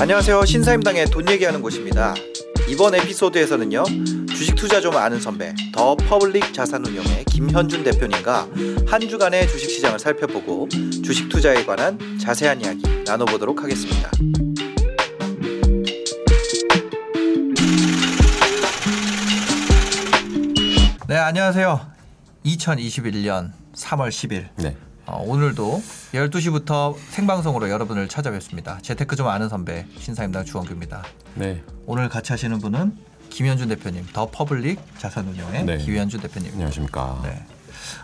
안녕하세요. 신사임당의 돈 얘기하는 곳입니다. 이번 에피소드에서는요. 주식 투자 좀 아는 선배, 더 퍼블릭 자산운용의 김현준 대표님과 한 주간의 주식 시장을 살펴보고 주식 투자에 관한 자세한 이야기 나눠보도록 하겠습니다. 네, 안녕하세요. 2021년 3월 10일. 네. 어, 오늘도 12시부터 생방송으로 여러분을 찾아뵙습니다. 재테크 좀 아는 선배 신사임당 주언규입니다. 네. 오늘 같이 하시는 분은 김현준 대표님, 더 퍼블릭 자산운용의 네. 김현준 대표님. 안녕하십니까. 네.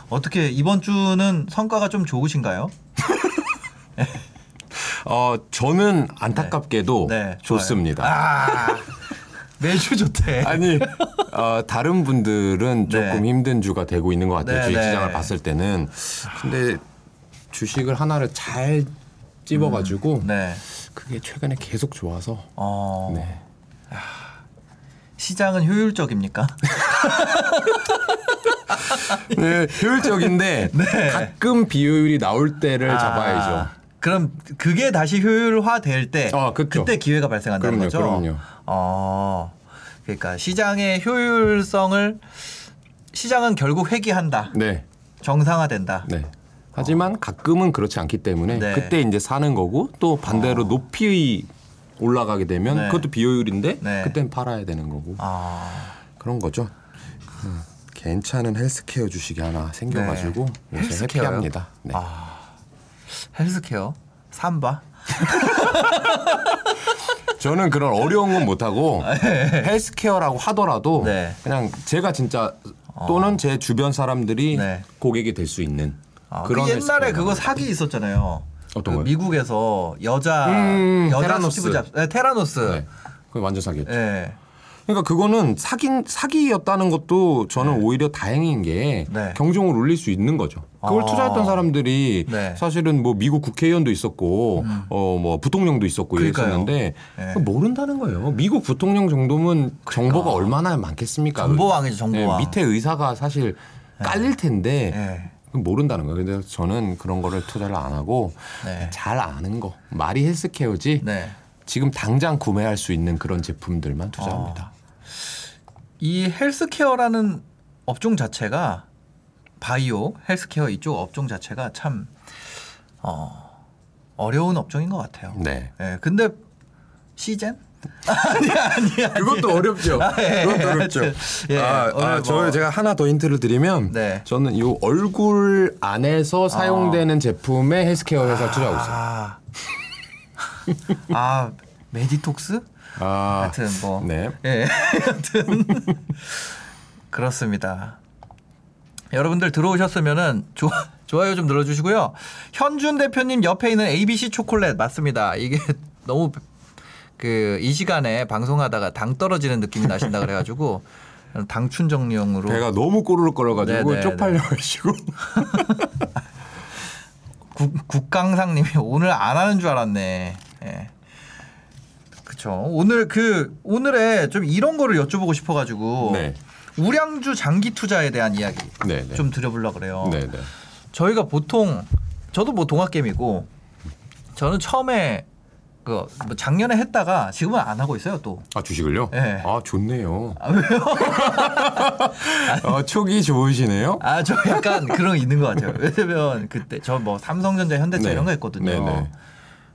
어떻게 이번 주는 성과가 좀 좋으신가요? 어, 저는 안타깝게도 네, 좋습니다. 아, 매주 좋대. 아니, 어, 다른 분들은 네. 조금 힘든 주가 되고 있는 것 같아요. 네, 주식 네. 시장을 봤을 때는. 근데 주식을 하나를 잘 찝어가지고 네. 그게 최근에 계속 좋아서. 어. 네. 시장은 효율적입니까? 네, 효율적인데 네. 가끔 비효율이 나올 때를 아, 잡아야죠. 그럼 그게 다시 효율화 될 때, 아. 그때 기회가 발생한다는 그럼요, 거죠. 그럼요. 어, 그러니까 시장의 효율성을 시장은 결국 회귀한다, 네. 정상화된다. 네. 하지만 가끔은 그렇지 않기 때문에 네. 그때 이제 사는 거고 또 반대로 높이 올라가게 되면 네. 그것도 비효율인데 네. 그땐 팔아야 되는 거고 아, 그런 거죠. 음, 괜찮은 헬스케어 주식이 하나 생겨가지고 네. 요새 헬스케어요? happy합니다. 네. 아, 헬스케어, 삼바. 저는 그런 어려운 건 못하고 헬스케어라고 하더라도 네. 그냥 제가 진짜 또는 제 주변 사람들이 네. 고객이 될 수 있는 아, 그 그런 옛날에 헬스케어를 그거. 사기 있었잖아요. 어떤 그 거요? 미국에서 여자 음, 여자 테라노스. 스티브 잡, 네, 테라노스. 네. 그거 완전 사기였죠. 예. 그러니까 그거는 사긴 사기였다는 것도 저는 오히려 다행인 게 네. 경종을 울릴 수 있는 거죠. 그걸 아. 투자했던 사람들이 네. 사실은 뭐 미국 국회의원도 있었고 어뭐 부통령도 있었고 그러니까요. 이랬었는데 네. 모른다는 거예요. 미국 부통령 정도면 정보가 얼마나 많겠습니까? 정보왕이죠, 정보왕. 네, 밑에 의사가 사실 깔릴 텐데 예. 그건 모른다는 거예요. 근데 저는 그런 거를 투자를 안 하고 네. 잘 아는 거 말이 헬스케어지 네. 지금 당장 구매할 수 있는 그런 제품들만 투자합니다. 이 헬스케어라는 업종 자체가 바이오, 헬스케어 이쪽 업종 자체가 참 어, 어려운 업종인 것 같아요. 네. 예. 근데 씨젠? 아니 아니 아니. 그것도 어렵죠. 아, 예. 그것도 어렵죠. 예, 아, 아, 뭐- 저 제가 하나 더 힌트를 드리면 네. 저는 이 얼굴 안에서 사용되는 제품에 헬스케어 회사 투자하고 있어요. 아, 아 메디톡스? 아, 하여튼 뭐. 네. 예. 하여튼 그렇습니다. 여러분들 들어오셨으면은 좋아, 좋아요 좀 눌러주시고요. 현준 대표님 옆에 있는 ABC 초콜릿 맞습니다. 이게 너무 그 이 시간에 방송하다가 당 떨어지는 느낌이 나신다 그래가지고 당 충전용으로 배가 너무 꼬르륵 거려가지고 네, 네, 쪽팔려가지고 국, 국강상님이 오늘 안 하는 줄 알았네. 예. 그쵸. 오늘 그 오늘에 좀 이런 거를 여쭤보고 싶어가지고 네. 우량주 장기 투자에 대한 이야기 네, 네. 좀 드려보려 그래요. 네, 네. 저희가 보통 저도 뭐 동학개미고 저는 처음에 그 뭐 작년에 했다가 지금은 안 하고 있어요 또. 아 주식을요? 네. 아 좋네요. 어, 촉이 좋으시네요. 아 저 약간 그런 거 있는 것 같아요. 왜냐면 그때 저 뭐 삼성전자, 현대차 네. 이런 거 했거든요. 네, 네.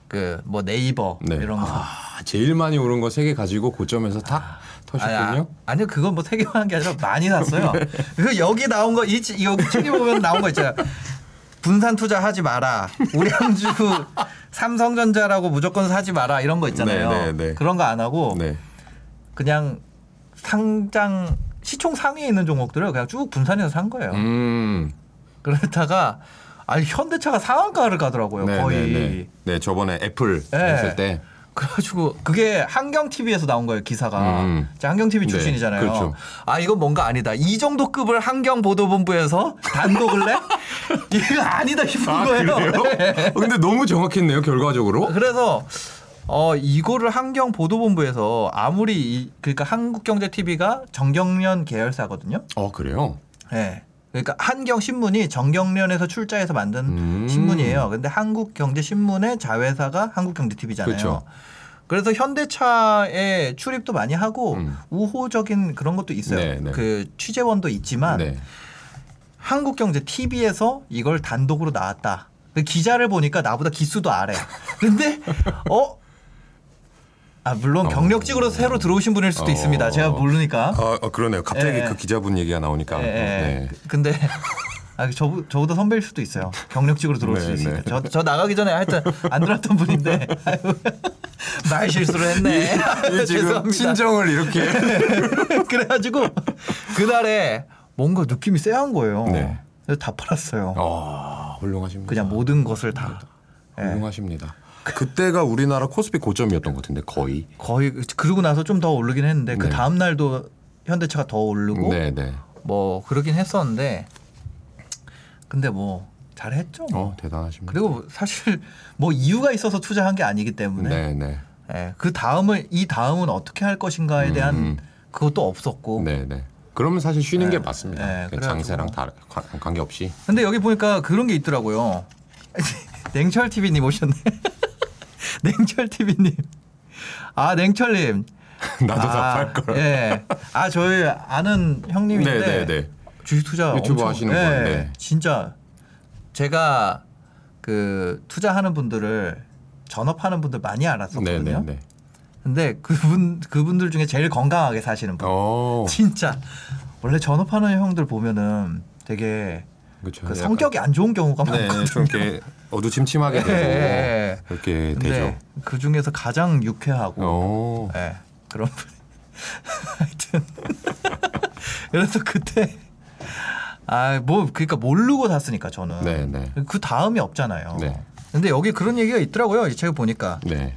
그 뭐 네이버 네. 이런 거. 아, 제일 많이 오른 거 세 개 가지고 고점에서 탁 터셨군요. 아니, 아, 니요 그건 뭐세 개만 한게 아니라 많이 샀어요. 그 여기 나온 거 이, 치- 여기 책에 보면 나온 거 있잖아요. 분산 투자하지 마라. 우량주 삼성전자라고 무조건 사지 마라 이런 거 있잖아요. 네, 네, 네. 그런 거 안 하고 네. 그냥 상장 시총 상위에 있는 종목들을 그냥 쭉 분산해서 산 거예요. 음. 그러다가 아니 현대차가 상한가를 가더라고요. 네, 거의. 네, 네. 네, 저번에 애플 네. 했을 때 그래가지고 그게 한경 TV에서 나온 거예요 기사가. 음. 제가 한경 TV 네, 출신이잖아요. 그렇죠. 아 이건 뭔가 아니다. 이 정도 급을 한경 보도본부에서 단독을 내? 이거 아니다 싶은 아, 거예요. 그래요? 네. 어, 근데 너무 정확했네요, 결과적으로. 그래서 어 이거를 한경 보도본부에서 아무리 이, 그러니까 한국경제TV가 정경련 계열사거든요. 어, 그래요? 예. 그러니까 한경 신문이 정경련에서 출자해서 만든 음. 신문이에요. 근데 한국경제신문의 자회사가 한국경제TV잖아요. 그렇죠. 그래서 현대차에 출입도 많이 하고 음. 우호적인 그런 것도 있어요. 네, 네. 그 취재원도 있지만 네. 한국경제 TV에서 이걸 단독으로 나왔다. 그 기자를 보니까 나보다 기수도 아래. 근데 어? 아 물론 어. 경력직으로 새로 들어오신 분일 수도 어. 있습니다. 제가 모르니까. 아, 어, 그러네요. 갑자기 예, 예. 그 기자분 얘기가 나오니까. 예, 예. 네. 근데 아, 저, 저보다 선배일 수도 있어요. 경력직으로 들어올 수도 네, 있으니까. 네. 저, 저 나가기 전에 하여튼 안 들었던 분인데 아유, 말 실수를 했네. 이 지금 죄송합니다. 친정을 이렇게. 그래가지고 그날에 뭔가 느낌이 쎄한 거예요. 네. 그래서 다 팔았어요. 아, 훌륭하십니다. 그냥 모든 것을 다. 예. 훌륭하십니다. 그때가 우리나라 코스피 고점이었던 것 같은데 거의. 거의 그러고 나서 좀 더 오르긴 했는데 그 네. 다음 날도 현대차가 더 오르고 네, 네. 뭐 그러긴 했었는데 근데 뭐 잘했죠. 뭐. 어, 대단하십니다. 그리고 사실 뭐 이유가 있어서 투자한 게 아니기 때문에 네, 네. 예, 그 다음을 이 다음은 어떻게 할 것인가에 대한 음. 그것도 없었고 네, 네. 그러면 사실 쉬는 네. 게 맞습니다. 네, 그 그래가지고. 장세랑 다 관- 관계 없이. 근데 여기 보니까 그런 게 있더라고요. 냉철 TV님 오셨네. 냉철 TV님. 아 냉철님. 나도 아, 다팔 걸. 예. 아 저희 아는 형님인데 네, 네, 네. 주식 투자 유튜브 엄청- 하시는 예, 분, 네. 진짜 제가 그 투자하는 분들을 전업하는 분들 많이 네, 알았었거든요. 네, 네. 근데 그분 그분들 중에 제일 건강하게 사시는 분. 어. 진짜 원래 전업하는 형들 보면은 되게 그렇죠. 그 성격이 안 좋은 경우가 네, 많거든요. 좀 이렇게 어두침침하게 되고 예, 예. 그렇게 근데 되죠. 그 중에서 가장 유쾌하고 어. 예, 그런 분. 하여튼 그래서 그때 아 뭐 그러니까 모르고 샀으니까 저는 네, 네. 그 다음이 없잖아요. 네. 근데 여기 그런 얘기가 있더라고요. 이책 보니까 네.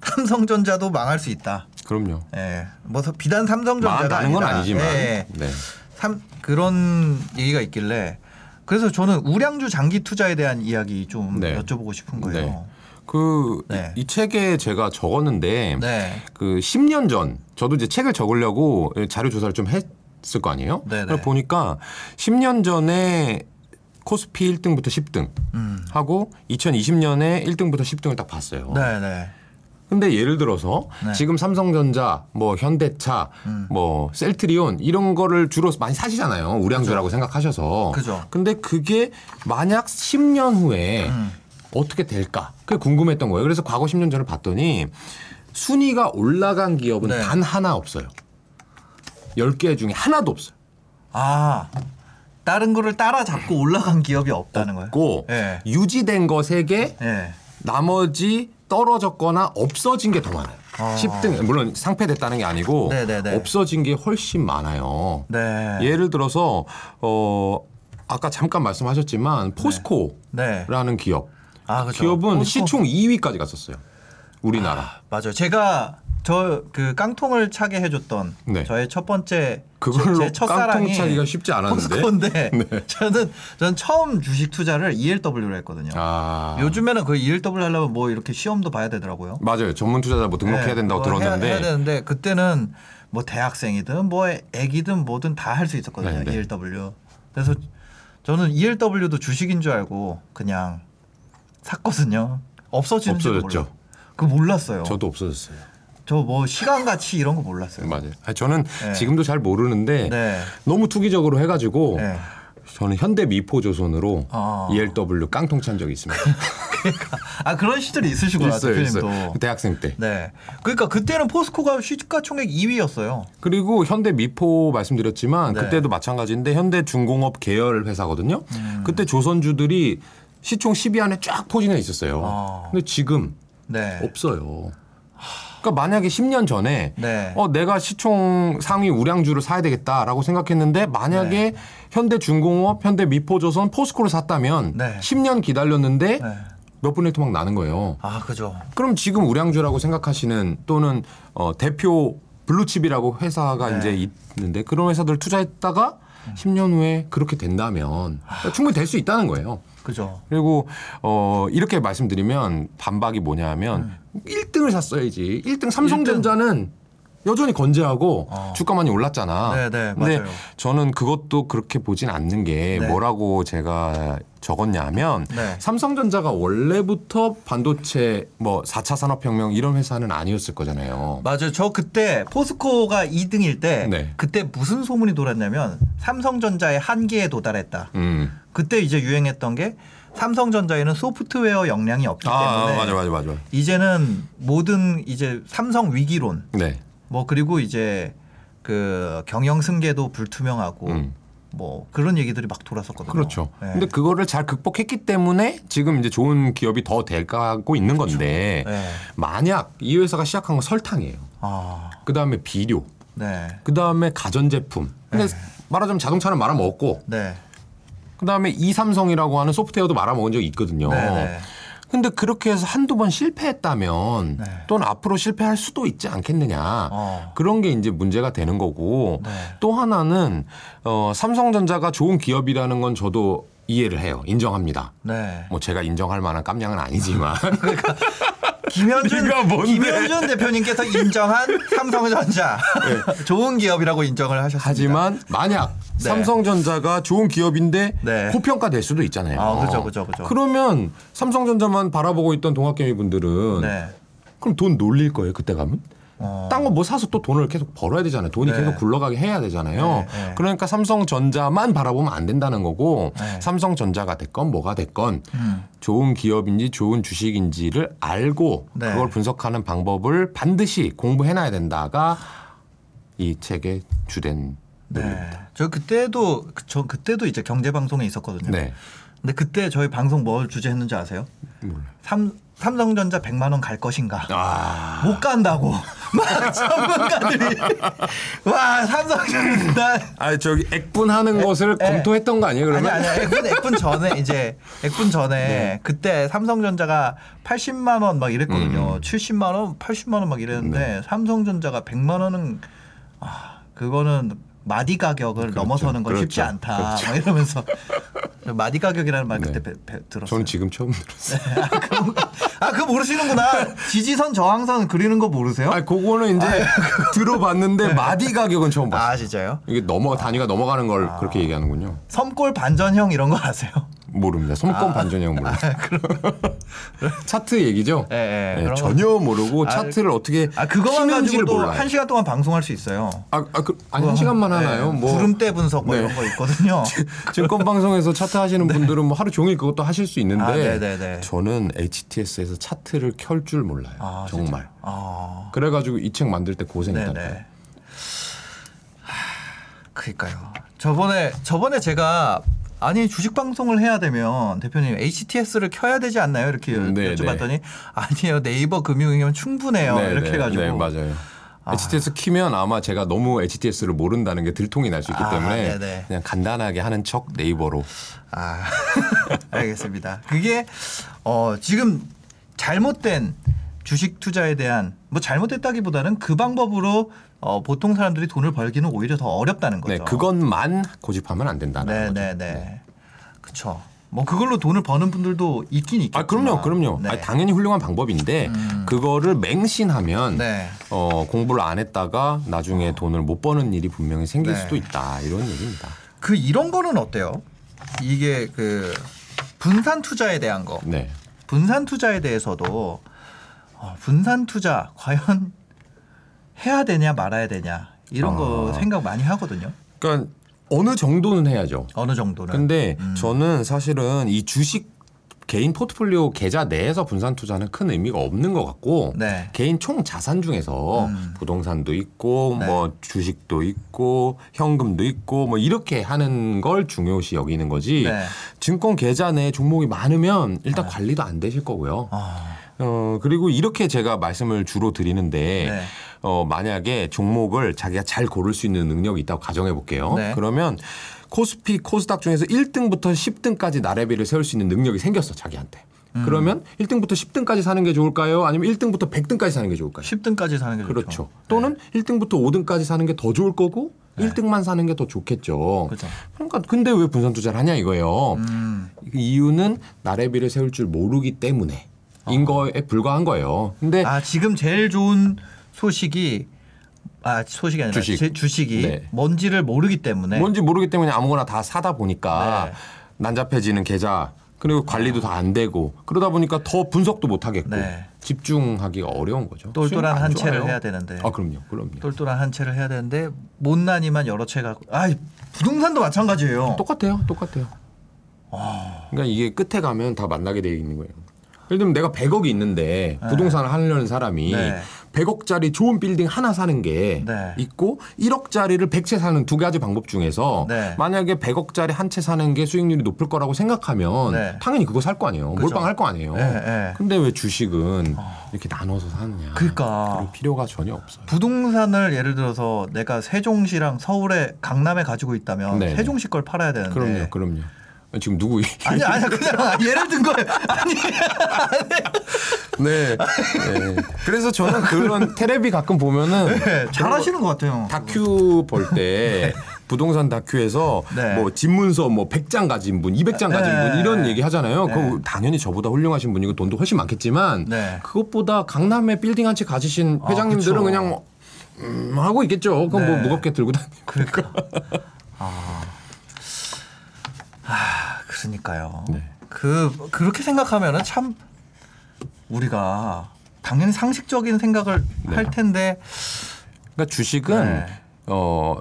삼성전자도 망할 수 있다. 그럼요. 예, 뭐 비단 삼성전자가 망한다는 건. 아니지만. 예, 네. 삼, 그런 얘기가 있길래 그래서 저는 우량주 장기 투자에 대한 이야기 좀 네. 여쭤보고 싶은 거예요. 그이 네. 책에 제가 적었는데 네. 그 10년 전 저도 이제 책을 적으려고 자료 조사를 좀 했을 거 아니에요. 네네. 그걸 보니까 10년 전에 코스피 1등부터 10등 음. 하고 2020년에 1등부터 10등을 딱 봤어요. 네, 네. 근데 예를 들어서 네. 지금 삼성전자, 뭐 현대차, 음. 뭐 셀트리온 이런 거를 주로 많이 사시잖아요. 우량주라고 생각하셔서. 그죠. 근데 그게 만약 10년 후에 음. 어떻게 될까? 그게 궁금했던 거예요. 그래서 과거 10년 전을 봤더니 순위가 올라간 기업은 네. 단 하나 없어요. 10개 중에 하나도 없어요. 아 다른 거를 따라잡고 올라간 기업이 없다는 거예요. 없고 예. 유지된 거 3개, 예. 나머지 떨어졌거나 없어진 게 더 많아요. 아. 10등 물론 상패됐다는 게 아니고 네네네. 없어진 게 훨씬 많아요. 네. 예를 들어서 어 아까 잠깐 말씀하셨지만 포스코라는 네. 기업 아, 그죠. 기업은 포스코. 시총 2위까지 갔었어요. 우리나라. 맞아요. 제가 저 그 깡통을 차게 해줬던 네. 저의 첫 번째 그걸로 제 첫사랑이 깡통 차기가 쉽지 않았는데. 포스코인데 네. 저는 저는 처음 주식 투자를 ELW로 했거든요. 아 요즘에는 그 ELW 하려면 뭐 이렇게 시험도 봐야 되더라고요. 맞아요. 전문 투자자 뭐 등록해야 네, 된다고 그거 들었는데 해야, 해야 되는데 그때는 뭐 대학생이든 뭐 애기든 뭐든 다 할 수 있었거든요. 네, 네. ELW. 그래서 저는 ELW도 주식인 줄 알고 그냥 샀거든요. 없어지는지 없어졌죠. 그 몰랐어요. 저도 없어졌어요. 저 뭐 시간 가치 이런 거 몰랐어요. 맞아요. 아니, 저는 네. 지금도 잘 모르는데 네. 너무 투기적으로 해가지고 네. 저는 현대 미포조선으로 아. ELW 깡통 찬 적이 있습니다. 아 그런 시절이 있으시구나 있어요, 대표님도. 있어요. 대학생 때. 네. 그러니까 그때는 포스코가 시가총액 2위였어요. 그리고 현대 미포 말씀드렸지만 네. 그때도 마찬가지인데 현대 중공업 계열 회사거든요. 음. 그때 조선주들이 시총 10위 안에 쫙 포진해 있었어요. 아. 근데 지금 네. 없어요. 그러니까 만약에 10년 전에 네. 어 내가 시총 상위 우량주를 사야 되겠다라고 생각했는데 만약에 네. 현대 중공업, 현대 미포조선, 포스코를 샀다면 네. 10년 기다렸는데 네. 몇 분의 1 토막 나는 거예요. 아 그죠. 그럼 지금 우량주라고 생각하시는 또는 어, 대표 블루칩이라고 회사가 네. 이제 있는데 그런 회사들 투자했다가 10년 후에 그렇게 된다면 충분히 될 수 있다는 거예요. 그죠. 그리고 어 이렇게 말씀드리면 반박이 뭐냐면 음. 1등을 샀어야지. 1등 삼성전자는 여전히 건재하고 어. 주가 많이 올랐잖아. 네, 네, 근데 맞아요. 저는 그것도 그렇게 보진 않는 게 네. 뭐라고 제가 적었냐면 네. 삼성전자가 원래부터 반도체 뭐 4차 산업혁명 이런 회사는 아니었을 거잖아요. 맞아요. 저 그때 포스코가 2등일 때 네. 그때 무슨 소문이 돌았냐면 삼성전자의 한계에 도달했다. 음. 그때 이제 유행했던 게 삼성전자에는 소프트웨어 역량이 없기 아, 때문에 맞아 맞아 맞아. 이제는 모든 이제 삼성 위기론 네. 뭐 그리고 이제 그 경영 승계도 불투명하고 음. 뭐 그런 얘기들이 막 돌았었거든요. 그렇죠. 네. 근데 그거를 잘 극복했기 때문에 지금 이제 좋은 기업이 더 돼가고 있는 건데 네. 만약 이 회사가 시작한 건 설탕이에요. 아, 그 다음에 비료, 네, 그 다음에 가전제품. 근데 말하자면 자동차는 말아먹었고, 네, 그 다음에 이삼성이라고 하는 소프트웨어도 말아먹은 적이 있거든요. 네, 네. 근데 그렇게 해서 한두 번 실패했다면 네. 또는 앞으로 실패할 수도 있지 않겠느냐. 어. 그런 게 이제 문제가 되는 거고 네. 또 하나는 어, 삼성전자가 좋은 기업이라는 건 저도 이해를 해요. 인정합니다. 네. 뭐 제가 인정할 만한 깜냥은 아니지만 김현준 네가 뭔데? 김현준 대표님께서 인정한 삼성전자 좋은 기업이라고 인정을 하셨습니다. 하지만 만약 네. 삼성전자가 좋은 기업인데 네. 고평가될 수도 있잖아요. 아, 그죠, 그죠, 그죠. 그러면 삼성전자만 바라보고 있던 동학개미 분들은 네. 그럼 돈 놀릴 거예요 그때 가면? 어. 딴거 뭐 사서 또 돈을 계속 벌어야 되잖아요. 돈이 네. 계속 굴러가게 해야 되잖아요. 네, 네. 그러니까 삼성전자만 바라보면 안 된다는 거고 네. 삼성전자가 됐건 뭐가 됐건 음. 좋은 기업인지 좋은 주식인지를 알고 네. 그걸 분석하는 방법을 반드시 공부해놔야 된다가 이 책의 주된 네. 논리입니다. 저 그때도 그- 저 그때도 이제 경제 방송에 있었거든요. 네. 근데 그때 저희 방송 뭘 주제했는지 아세요? 몰라요. 삼 삼성전자 100만 원 갈 것인가? 아. 못 간다고. 막 전문가들이 와 삼성전자 아 저기 액분하는 것을 에. 검토했던 거 아니에요? 아니 그러면 아니 액분 액분 전에 이제 액분 전에 네. 그때 삼성전자가 80만 원 막 이랬거든요. 음. 70만 원, 80만 원 막 이랬는데 네. 삼성전자가 100만 원은 아 그거는 마디 가격을 그렇죠. 넘어서는 건 쉽지 그렇죠. 않다. 그렇죠. 막 이러면서 마디 가격이라는 말 그때 네. 배- 배- 들었어요. 저는 지금 처음 들었어요. 아 그거 모르시는구나. 지지선 저항선 그리는 거 모르세요? 아, 그거는 이제 들어봤는데 마디 가격은 처음 봤어요. 아 진짜요? 이게 넘어 단위가 넘어가는 걸 그렇게 얘기하는군요. 섬골 반전형 이런 거 아세요? 모릅니다. 손권 반전형 몰라요. 차트 얘기죠? 예, 예. 네, 그런 전혀 모르고 아, 차트를 어떻게 아 그거만 키는지를 가지고도 몰라요. 한 시간 동안 방송할 수 있어요. 아, 아, 그, 아니 한 시간만 하나요? 네, 뭐 구름대 분석 뭐 네. 이런 거 있거든요. 증권 방송에서 차트 하시는 분들은 뭐 하루 종일 그것도 하실 수 있는데 아, 네네네. 저는 HTS에서 차트를 켤 줄 몰라요. 아, 정말. 아, 그래가지고 이 책 만들 때 고생했다니까요. 그니까요. 저번에 저번에 제가 아니 주식 방송을 해야 되면 대표님 HTS를 켜야 되지 않나요? 이렇게 음, 네, 여쭤봤더니 아니에요 네이버 금융이면 충분해요 네, 이렇게 네, 해가지고 네, 맞아요. HTS 키면 아마 제가 너무 HTS를 모른다는 게 들통이 날 수 있기 아, 때문에 네네. 그냥 간단하게 하는 척 네이버로 아, 알겠습니다. 그게 어 지금 잘못된 주식 투자에 대한 뭐 잘못됐다기보다는 그 방법으로 어 보통 사람들이 돈을 벌기는 오히려 더 어렵다는 거죠. 네 그것만 고집하면 안 된다는 네, 거죠. 네, 네. 그렇죠. 뭐 그걸로 돈을 버는 분들도 있긴 있겠지만. 아 그럼요, 그럼요. 네. 아니, 당연히 훌륭한 방법인데 그거를 맹신하면 네. 어, 공부를 안 했다가 나중에 돈을 못 버는 일이 분명히 생길 네. 수도 있다 이런 얘기입니다. 그 이런 거는 어때요? 이게 그 분산 투자에 대한 거. 네. 분산 투자에 대해서도 어, 분산 투자 과연 해야 되냐 말아야 되냐 이런 거 아. 생각 많이 하거든요. 그러니까 어느 정도는 해야죠. 어느 정도는. 근데 음. 저는 사실은 이 주식 개인 포트폴리오 계좌 내에서 분산 투자는 큰 의미가 없는 것 같고 네. 개인 총 자산 중에서 음. 부동산도 있고 네. 뭐 주식도 있고 현금도 있고 뭐 이렇게 하는 걸 중요시 여기는 거지 네. 증권 계좌 내에 종목이 많으면 일단 관리도 안 되실 거고요. 아, 어 그리고 이렇게 제가 말씀을 주로 드리는데 네. 어 만약에 종목을 자기가 잘 고를 수 있는 능력이 있다고 가정해 볼게요. 네. 그러면 코스피 코스닥 중에서 1등부터 10등까지 나래비를 세울 수 있는 능력이 생겼어 자기한테. 그러면 1등부터 10등까지 사는 게 좋을까요? 아니면 1등부터 100등까지 사는 게 좋을까요? 10등까지 사는 게 좋죠. 그렇죠. 또는 1등부터 5등까지 사는 게 더 좋을 거고 1등만 사는 게 더 좋겠죠. 그렇죠. 그러니까 근데 왜 분산 투자를 하냐 이거예요. 음. 그 이유는 나래비를 세울 줄 모르기 때문에 인 거에 불과한 거예요. 근데 아 지금 제일 좋은 소식이 아 소식이 아니라 주식. 제 주식이 네. 뭔지를 모르기 때문에 뭔지 모르기 때문에 아무거나 다 사다 보니까 네. 난잡해지는 계좌 그리고 관리도 다 안 되고 그러다 보니까 더 분석도 못 하겠고 네. 집중하기가 어려운 거죠. 똘똘한 한 채를. 해야 되는데 아 그럼요, 그럼요. 똘똘한 한 채를 해야 되는데 못난이만 여러 채 갖고 아 부동산도 마찬가지예요. 똑같아요, 똑같아요. 아. 그러니까 이게 끝에 가면 다 만나게 돼 있는 거예요. 예를 들면 내가 100억이 있는데 부동산을 하려는 사람이 네. 100억짜리 좋은 빌딩 하나 사는 게 네. 있고 1억짜리를 100채 사는 두 가지 방법 중에서 네. 만약에 100억짜리 한 채 사는 게 수익률이 높을 거라고 생각하면 네. 당연히 그거 살 거 아니에요. 그죠. 몰빵 할 거 아니에요. 네, 네. 근데 왜 주식은 이렇게 나눠서 사느냐. 그러니까. 그럴 필요가 전혀 없어요. 부동산을 예를 들어서 내가 세종시랑 서울에 강남에 가지고 있다면 네, 네. 세종시 걸 팔아야 되는데 그럼요, 그럼요. 지금 누구 아니 아니 그냥 예를 든 거예요. 아니 네. 네. 그래서 저는 그런 테레비 가끔 보면은 네, 잘하시는 것 같아요. 다큐 볼때 부동산 다큐에서 네. 뭐 집문서 뭐 100장 가진 분, 200장 가진 네. 분 이런 얘기 하잖아요. 네. 그거 당연히 저보다 훌륭하신 분이고 돈도 훨씬 많겠지만 네. 그것보다 강남에 빌딩 한 채 가지신 아, 회장님들은 그쵸. 그냥 뭐 음, 하고 있겠죠. 그럼 뭐 네. 무겁게 들고 다니. 그러니까. 아. 아, 그러니까요. 네. 그 그렇게 생각하면은 참 우리가 당연히 상식적인 생각을 네. 할 텐데 그러니까 주식은 네. 어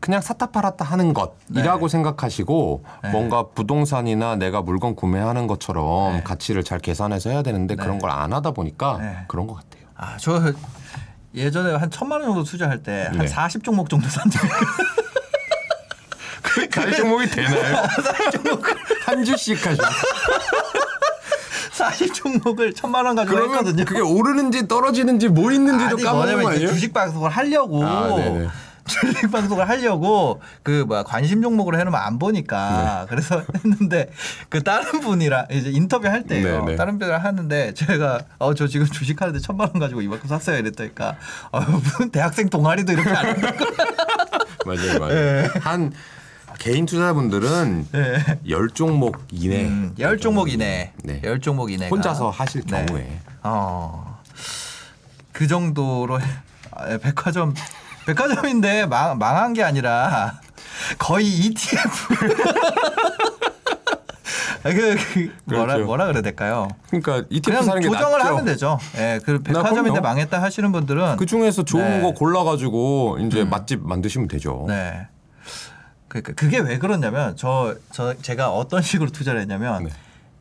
그냥 샀다 팔았다 하는 것이라고 생각하시고 네. 뭔가 부동산이나 내가 물건 구매하는 것처럼 네. 가치를 잘 계산해서 해야 되는데 네. 그런 걸 안 하다 보니까 네. 그런 것 같아요. 아, 저 예전에 한 천만 원 정도 투자할 때한 네. 40종목 정도 산 적이 갈 종목이 되나요? 한 주씩 하시고 40 종목을 천만 원 가지고 그러면 했거든요. 그게 오르는지 떨어지는지 뭐 있는지도 아니 까먹는 거 아니에요? 주식 방송을 하려고 아. 주식 방송을 하려고 그 뭐야 관심 종목으로 해놓으면 안 네. 보니까 그래서 했는데 그 다른 분이랑 이제 인터뷰 할 때요 네 네. 다른 분이랑 하는데 제가 어 저 지금 주식 하는데 천만 원 가지고 이만큼 샀어요 이랬다니까 어, 대학생 동아리도 이렇게 안 한다 맞아요, 맞아요. 네. 한 개인 투자자분들은 열 종목 이내, 음, 열 종목 이내 네. 열 종목 이내 혼자서 하실 경우에 어. 그 정도로 아, 백화점 백화점인데 망, 망한 게 아니라 거의 ETF 아, 그, 그 뭐라 그렇죠. 뭐라 그래야 될까요? 그러니까 ETF 그냥 사는 게 조정을 낫죠. 하면 되죠. 예, 그 백화점인데. 망했다 하시는 분들은 그 중에서 좋은 네. 음. 거 골라 가지고 이제 맛집 만드시면 되죠. 네. 그러니까 그게 왜 그러냐면 저 저 제가 어떤 식으로 투자를 했냐면 네.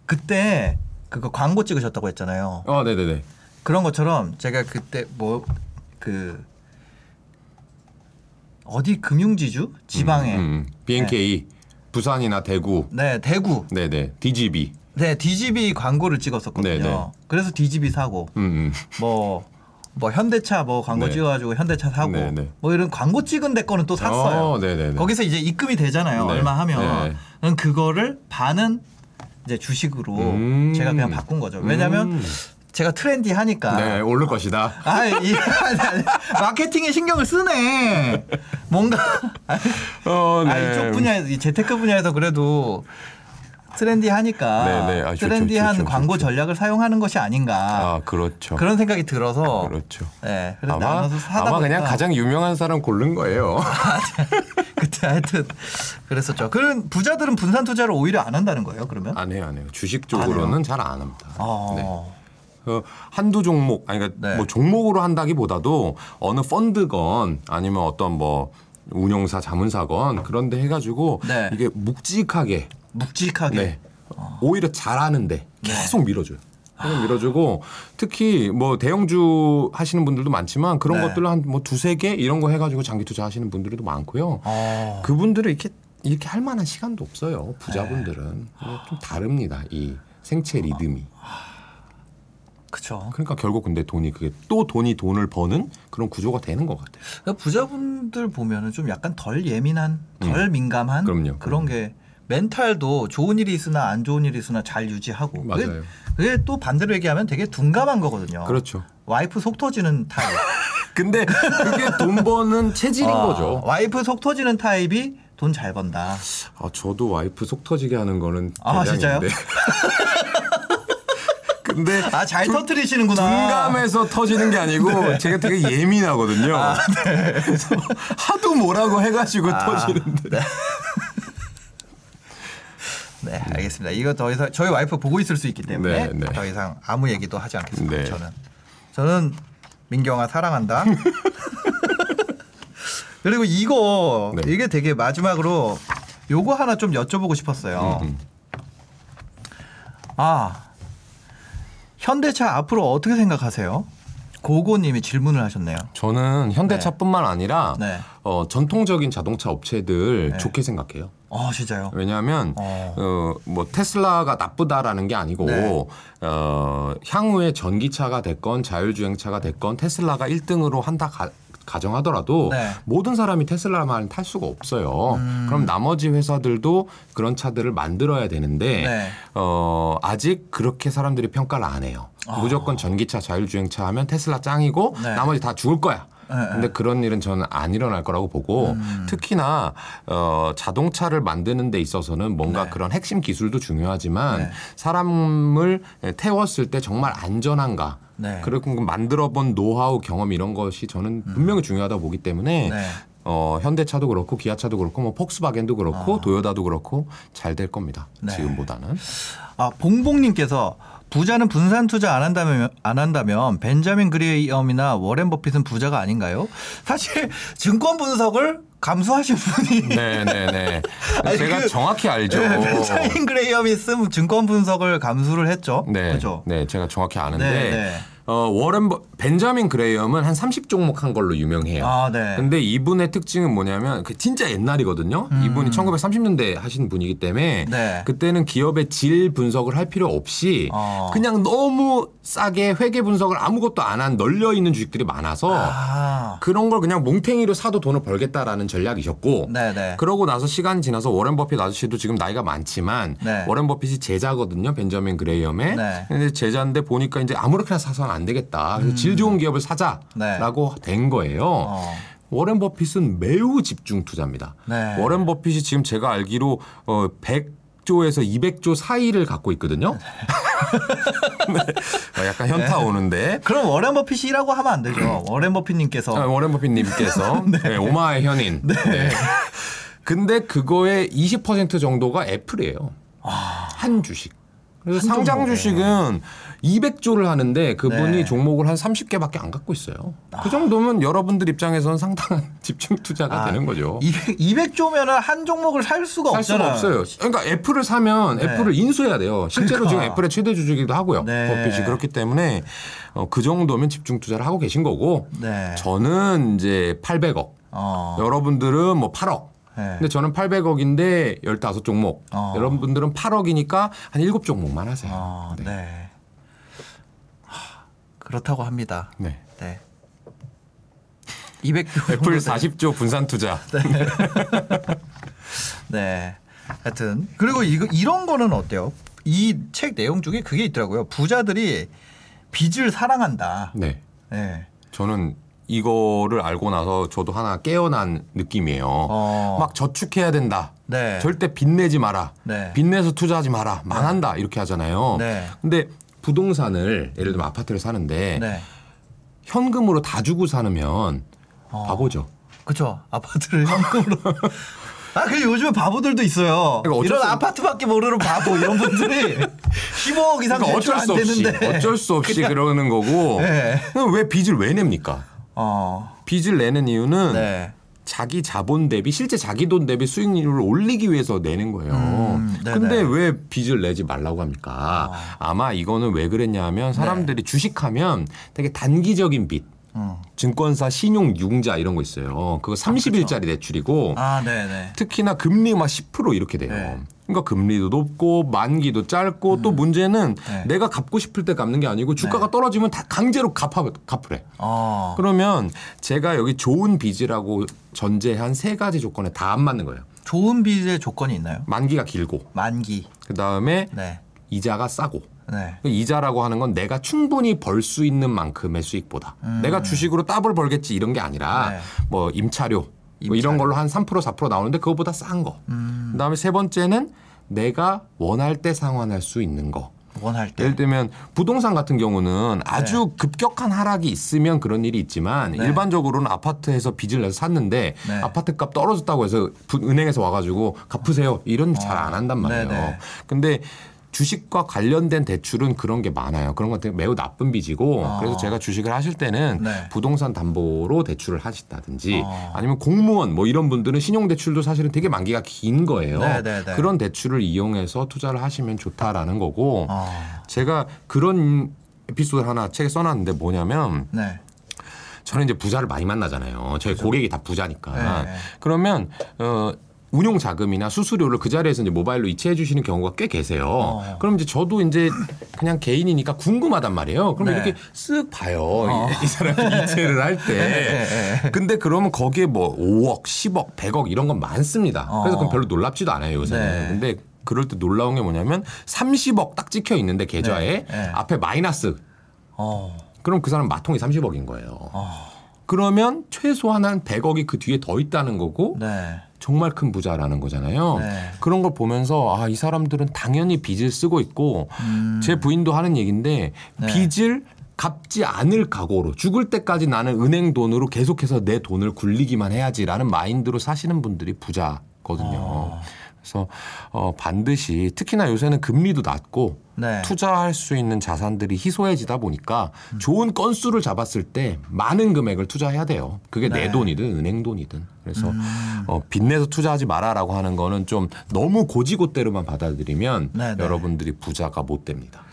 그때 그거 광고 찍으셨다고 했잖아요. 어, 네네 네. 그런 것처럼 제가 그때 뭐 그 어디 금융지주 지방에 음, 음. BNK, 부산이나 대구, 네 대구 네 네, DGB. 네 DGB 광고를 찍었었거든요. 네네. 그래서 DGB 사고 음, 음. 뭐. 뭐 현대차 뭐 광고 네. 찍어가지고 현대차 사고 네 네. 뭐 이런 광고 찍은 데 거는 또 샀어요. 어, 네네네. 거기서 이제 입금이 되잖아요. 네. 얼마 하면 네. 그거를 반은 이제 주식으로 음. 제가 그냥 바꾼 거죠. 왜냐하면 음. 제가 트렌디하니까 네, 오를 것이다. 아, 이, 아니, 아니, 마케팅에 신경을 쓰네. 뭔가 아니, 어, 아, 이쪽 분야, 이 재테크 분야에서 그래도 트렌디하니까 네, 네. 아, 좋죠, 트렌디한 좋죠, 광고 좋죠. 전략을 사용하는 것이 아닌가 아, 그렇죠. 그런 생각이 들어서 그렇죠. 네, 아마 아마 그냥 가장 유명한 사람 고른 거예요. 그때 하여튼 그랬었죠. 그런 부자들은 분산 투자를 오히려 안 한다는 거예요. 그러면? 안 해요, 안 해요. 주식 쪽으로는 잘 안 합니다. 어. 네. 그 한두 종목 아니 그러니까 네. 뭐 종목으로 한다기보다도 어느 펀드건 아니면 어떤 뭐 운용사 자문사건 그런데 해가지고 네. 이게 묵직하게 묵직하게. 네. 오히려 잘하는데 계속 밀어줘요. 계속 밀어주고 특히 뭐 대형주 하시는 분들도 많지만 그런 네. 것들을 한 뭐 두세 개 이런 거 해가지고 장기 투자 하시는 분들도 많고요. 어. 그분들은 이렇게 이렇게 할 만한 시간도 없어요. 부자분들은 좀 다릅니다. 이 생체 리듬이. 그렇죠. 그러니까 결국 근데 돈이 그게 또 돈이 돈을 버는 그런 구조가 되는 것 같아요. 그러니까 부자분들 보면은 좀 약간 덜 예민한, 덜 민감한 음. 그럼요, 그런. 게 멘탈도 좋은 일이 있으나 안 좋은 일이 있으나 잘 유지하고 맞아요. 그게, 그게 또 반대로 얘기하면 되게 둔감한 거거든요. 그렇죠. 와이프 속 터지는 타입. 근데 그게 돈 버는 체질인 어, 거죠. 와이프 속 터지는 타입이 돈 잘 번다. 아, 저도 와이프 속 터지게 하는 거는 아, 진짜요? 대량인데. 근데 아 잘 터트리시는구나. 둔감해서 터지는 게 아니고 제가 되게 예민하거든요. 그래서 하도 뭐라고 해가지고 아, 터지는데. 네, 알겠습니다. 이거 더 이상 저희 와이프 보고 있을 수 있기 때문에 네, 네. 더 이상 아무 얘기도 하지 않겠습니다. 네. 저는 저는 민경아 사랑한다. 그리고 이거 네. 이게 되게 마지막으로 요거 하나 좀 여쭤보고 싶었어요. 음, 아 현대차 앞으로 어떻게 생각하세요? 고고님이 질문을 하셨네요. 저는 현대차뿐만 아니라 네. 어, 전통적인 자동차 업체들 네. 좋게 생각해요. 어 진짜요? 왜냐하면 어. 어. 뭐 테슬라가 나쁘다라는 게 아니고 네. 어, 향후에 전기차가 됐건 자율주행차가 됐건 테슬라가 1등으로 한다 가, 가정하더라도 네. 음. 모든 사람이 테슬라만 탈 수가 없어요. 그럼 나머지 회사들도 그런 차들을 만들어야 되는데 네. 어, 아직 그렇게 사람들이 평가를 안 해요. 무조건 전기차 자율주행차 하면 테슬라 짱이고 아. 네. 나머지 다 죽을 거야. 네, 네. 근데 그런 일은 저는 안 일어날 거라고 보고 음. 특히나 어, 자동차를 만드는 데 있어서는 뭔가 네. 그런 핵심 기술도 중요하지만 네. 사람을 태웠을 때 정말 안전한가 네. 그리고 만들어 본 노하우 경험 이런 것이 저는 분명히 중요하다고 보기 때문에 네. 어, 현대차도 그렇고 기아차도 그렇고 뭐 폭스바겐도 그렇고 도요다도 그렇고 잘 될 겁니다. 아. 네. 지금보다는. 아 봉봉님께서 부자는 분산 투자 안 한다면 안 한다면 벤자민 그레이엄이나 워렌 버핏은 부자가 아닌가요? 사실 증권 분석을 감수하신 분이 네네네. 아니, 제가 그- 정확히 알죠. 네, 벤자민 그레이엄이 쓴 증권 분석을 감수를 했죠. 네, 그죠? 네, 제가 정확히 아는데 네, 네. 어, 워렌 버, 벤자민 그레이엄은 한 30종목 한 걸로 유명해요. 아, 네. 근데 이분의 특징은 뭐냐면 그 진짜 옛날이거든요. 이분이 1930년대 하신 분이기 때문에 음. 네. 그때는 기업의 질 분석을 할 필요 없이 어. 그냥 너무 싸게 회계 분석을 아무것도 안 한 널려 있는 주식들이 많아서 아, 그런 걸 그냥 몽탱이로 사도 돈을 벌겠다라는 전략이셨고 네, 네. 그러고 나서 시간이 지나서 워렌 버핏 아저씨도 지금 나이가 많지만 네. 워렌 버핏이 제자거든요. 벤자민 그레이엄의. 네. 근데 제자인데 보니까 이제 아무렇게나 사서 는안 되겠다. 그래서 질 좋은 기업을 사자라고 된 거예요. 음. 어. 워렌 버핏은 매우 집중 투자입니다. 네. 워렌 버핏이 지금 제가 알기로 어 100조에서 200조 사이를 갖고 있거든요. 네. 어, 약간 현타 오는데. 그럼 워렌 버핏이라고 하면 안 되죠. 워렌 버핏님께서 아, 워렌 버핏님께서 네, 오마의 현인. 네. 근데 그거의 20% 정도가 애플이에요. 한 주식. 그래서 한 상장. 주식은 200조를 하는데 그분이 네. 종목을 한 30개밖에 안 갖고 있어요. 그 정도면 여러분들 입장에서는 상당한 집중 투자가 아, 되는 거죠. 200, 200조면은 한 종목을 살 수가 살 수가 없잖아요. 없어요. 그러니까 애플을 사면 네. 애플을 인수해야 돼요. 실제로 그러니까. 지금 애플의 최대 주주이기도 하고요. 네. 버핏이 그렇기 때문에 어, 그 정도면 집중 투자를 하고 계신 거고 네. 저는 이제 800억. 어. 여러분들은 뭐 8억. 네. 근데 저는 800억인데 15종목. 어. 여러분들은 8억이니까 한 7종목만 하세요. 어, 네. 네. 하, 그렇다고 합니다. 네. 네. 200조 애플 40조 분산 투자. 네. 하여튼 그리고 이거 이런 거는 어때요? 이 책 내용 중에 그게 있더라고요. 부자들이 빚을 사랑한다. 네. 네. 저는 이거를 알고 나서 저도 하나 깨어난 느낌이에요. 어. 막 저축해야 된다. 네. 절대 빚내지 마라. 네. 빚내서 투자하지 마라. 망한다. 이렇게 하잖아요. 네. 근데 부동산을 예를 들면 아파트를 사는데 네. 현금으로 다 주고 사면 어. 바보죠. 그렇죠. 아파트를 현금으로 아, 그 요즘에 바보들도 있어요. 그러니까 이런 아파트밖에 모르는 바보 이런 분들이 15억 이상 그러니까 어쩔 안수 없이 되는데 어쩔 수 없이 그러는 거고 네. 왜 빚을 왜 냅니까? 어. 빚을 내는 이유는 네. 자기 자본 대비 실제 자기 돈 대비 수익률을 올리기 위해서 내는 거예요. 음, 네네. 근데 왜 빚을 내지 말라고 합니까? 아마 이거는 왜 그랬냐면 사람들이 주식하면 되게 단기적인 빚. 음. 증권사 신용 융자 이런 거 있어요. 그거 30일짜리 대출이고 아, 네, 네. 특히나 금리 막 10% 이렇게 돼요. 네. 그러니까 금리도 높고 만기도 짧고 또 문제는 네. 내가 갚고 싶을 때 갚는 게 아니고 주가가 떨어지면 다 강제로 갚아 갚으래. 어. 그러면 제가 여기 좋은 빚이라고 전제한 세 가지 조건에 다 안 맞는 거예요. 좋은 빚의 조건이 있나요? 만기가 길고 만기. 그 다음에 네. 이자가 싸고 네. 그 이자라고 하는 건 내가 충분히 벌 수 있는 만큼의 수익보다 내가 주식으로 더블 벌겠지 이런 게 아니라 네. 뭐 임차료, 뭐 임차료. 이런 걸로 한 3% 4% 나오는데 그거보다 싼 거. 그다음에 세 번째는 내가 원할 때 상환할 수 있는 거. 원할 때. 예를 들면 부동산 같은 경우는 아주 급격한 하락이 있으면 그런 일이 있지만 네. 일반적으로는 아파트에서 빚을 내서 샀는데 네. 아파트 값 떨어졌다고 해서 부- 은행에서 와가지고 갚으세요 이런 잘 안 한단 말이에요. 네네. 근데 주식과 관련된 대출은 그런 게 많아요. 그런 것들 매우 나쁜 빚이고 아. 그래서 제가 주식을 하실 때는 네. 부동산 담보로 대출을 하신다든지 아. 아니면 공무원 뭐 이런 분들은 신용 대출도 사실은 되게 만기가 긴 거예요. 네네네. 그런 대출을 이용해서 투자를 하시면 좋다라는 거고 아. 제가 그런 에피소드 하나 책에 써놨는데 뭐냐면 네. 저는 이제 부자를 많이 만나잖아요. 저희 고객이 다 부자니까. 네, 네. 그러면 어 운용 자금이나 수수료를 그 자리에서 이제 모바일로 이체해 주시는 경우가 꽤 계세요. 어. 그럼 이제 저도 이제 그냥 개인이니까 궁금하단 말이에요. 그럼 네. 이렇게 쓱 봐요. 이, 이 사람이 이체를 할 때. 네, 근데 그러면 거기에 뭐 5억, 10억, 100억 이런 건 많습니다. 그래서 어. 그건 별로 놀랍지도 않아요, 요새는. 네. 근데 그럴 때 놀라운 게 뭐냐면 30억 딱 찍혀 있는데 계좌에 네, 네. 앞에 마이너스 어. 그럼 그 사람 마통이 30억인 거예요. 어. 그러면 최소한 한 100억이 그 뒤에 더 있다는 거고 네. 정말 큰 부자라는 거잖아요. 네. 그런 걸 보면서 아, 이 사람들은 당연히 빚을 쓰고 있고 제 부인도 하는 얘기인데 음. 네. 빚을 갚지 않을 각오로 죽을 때까지 나는 은행 돈으로 계속해서 내 돈을 굴리기만 해야지라는 마인드로 사시는 분들이 부자거든요. 어. 그래서 어, 반드시 특히나 요새는 금리도 낮고 네. 투자할 수 있는 자산들이 희소해지다 보니까 좋은 건수를 잡았을 때 많은 금액을 투자해야 돼요. 그게 네. 음. 내 돈이든 은행 돈이든. 그래서 어, 빚내서 투자하지 마라라고 하는 거는 좀 너무 고지고대로만 받아들이면 네, 네. 여러분들이 부자가 못 됩니다.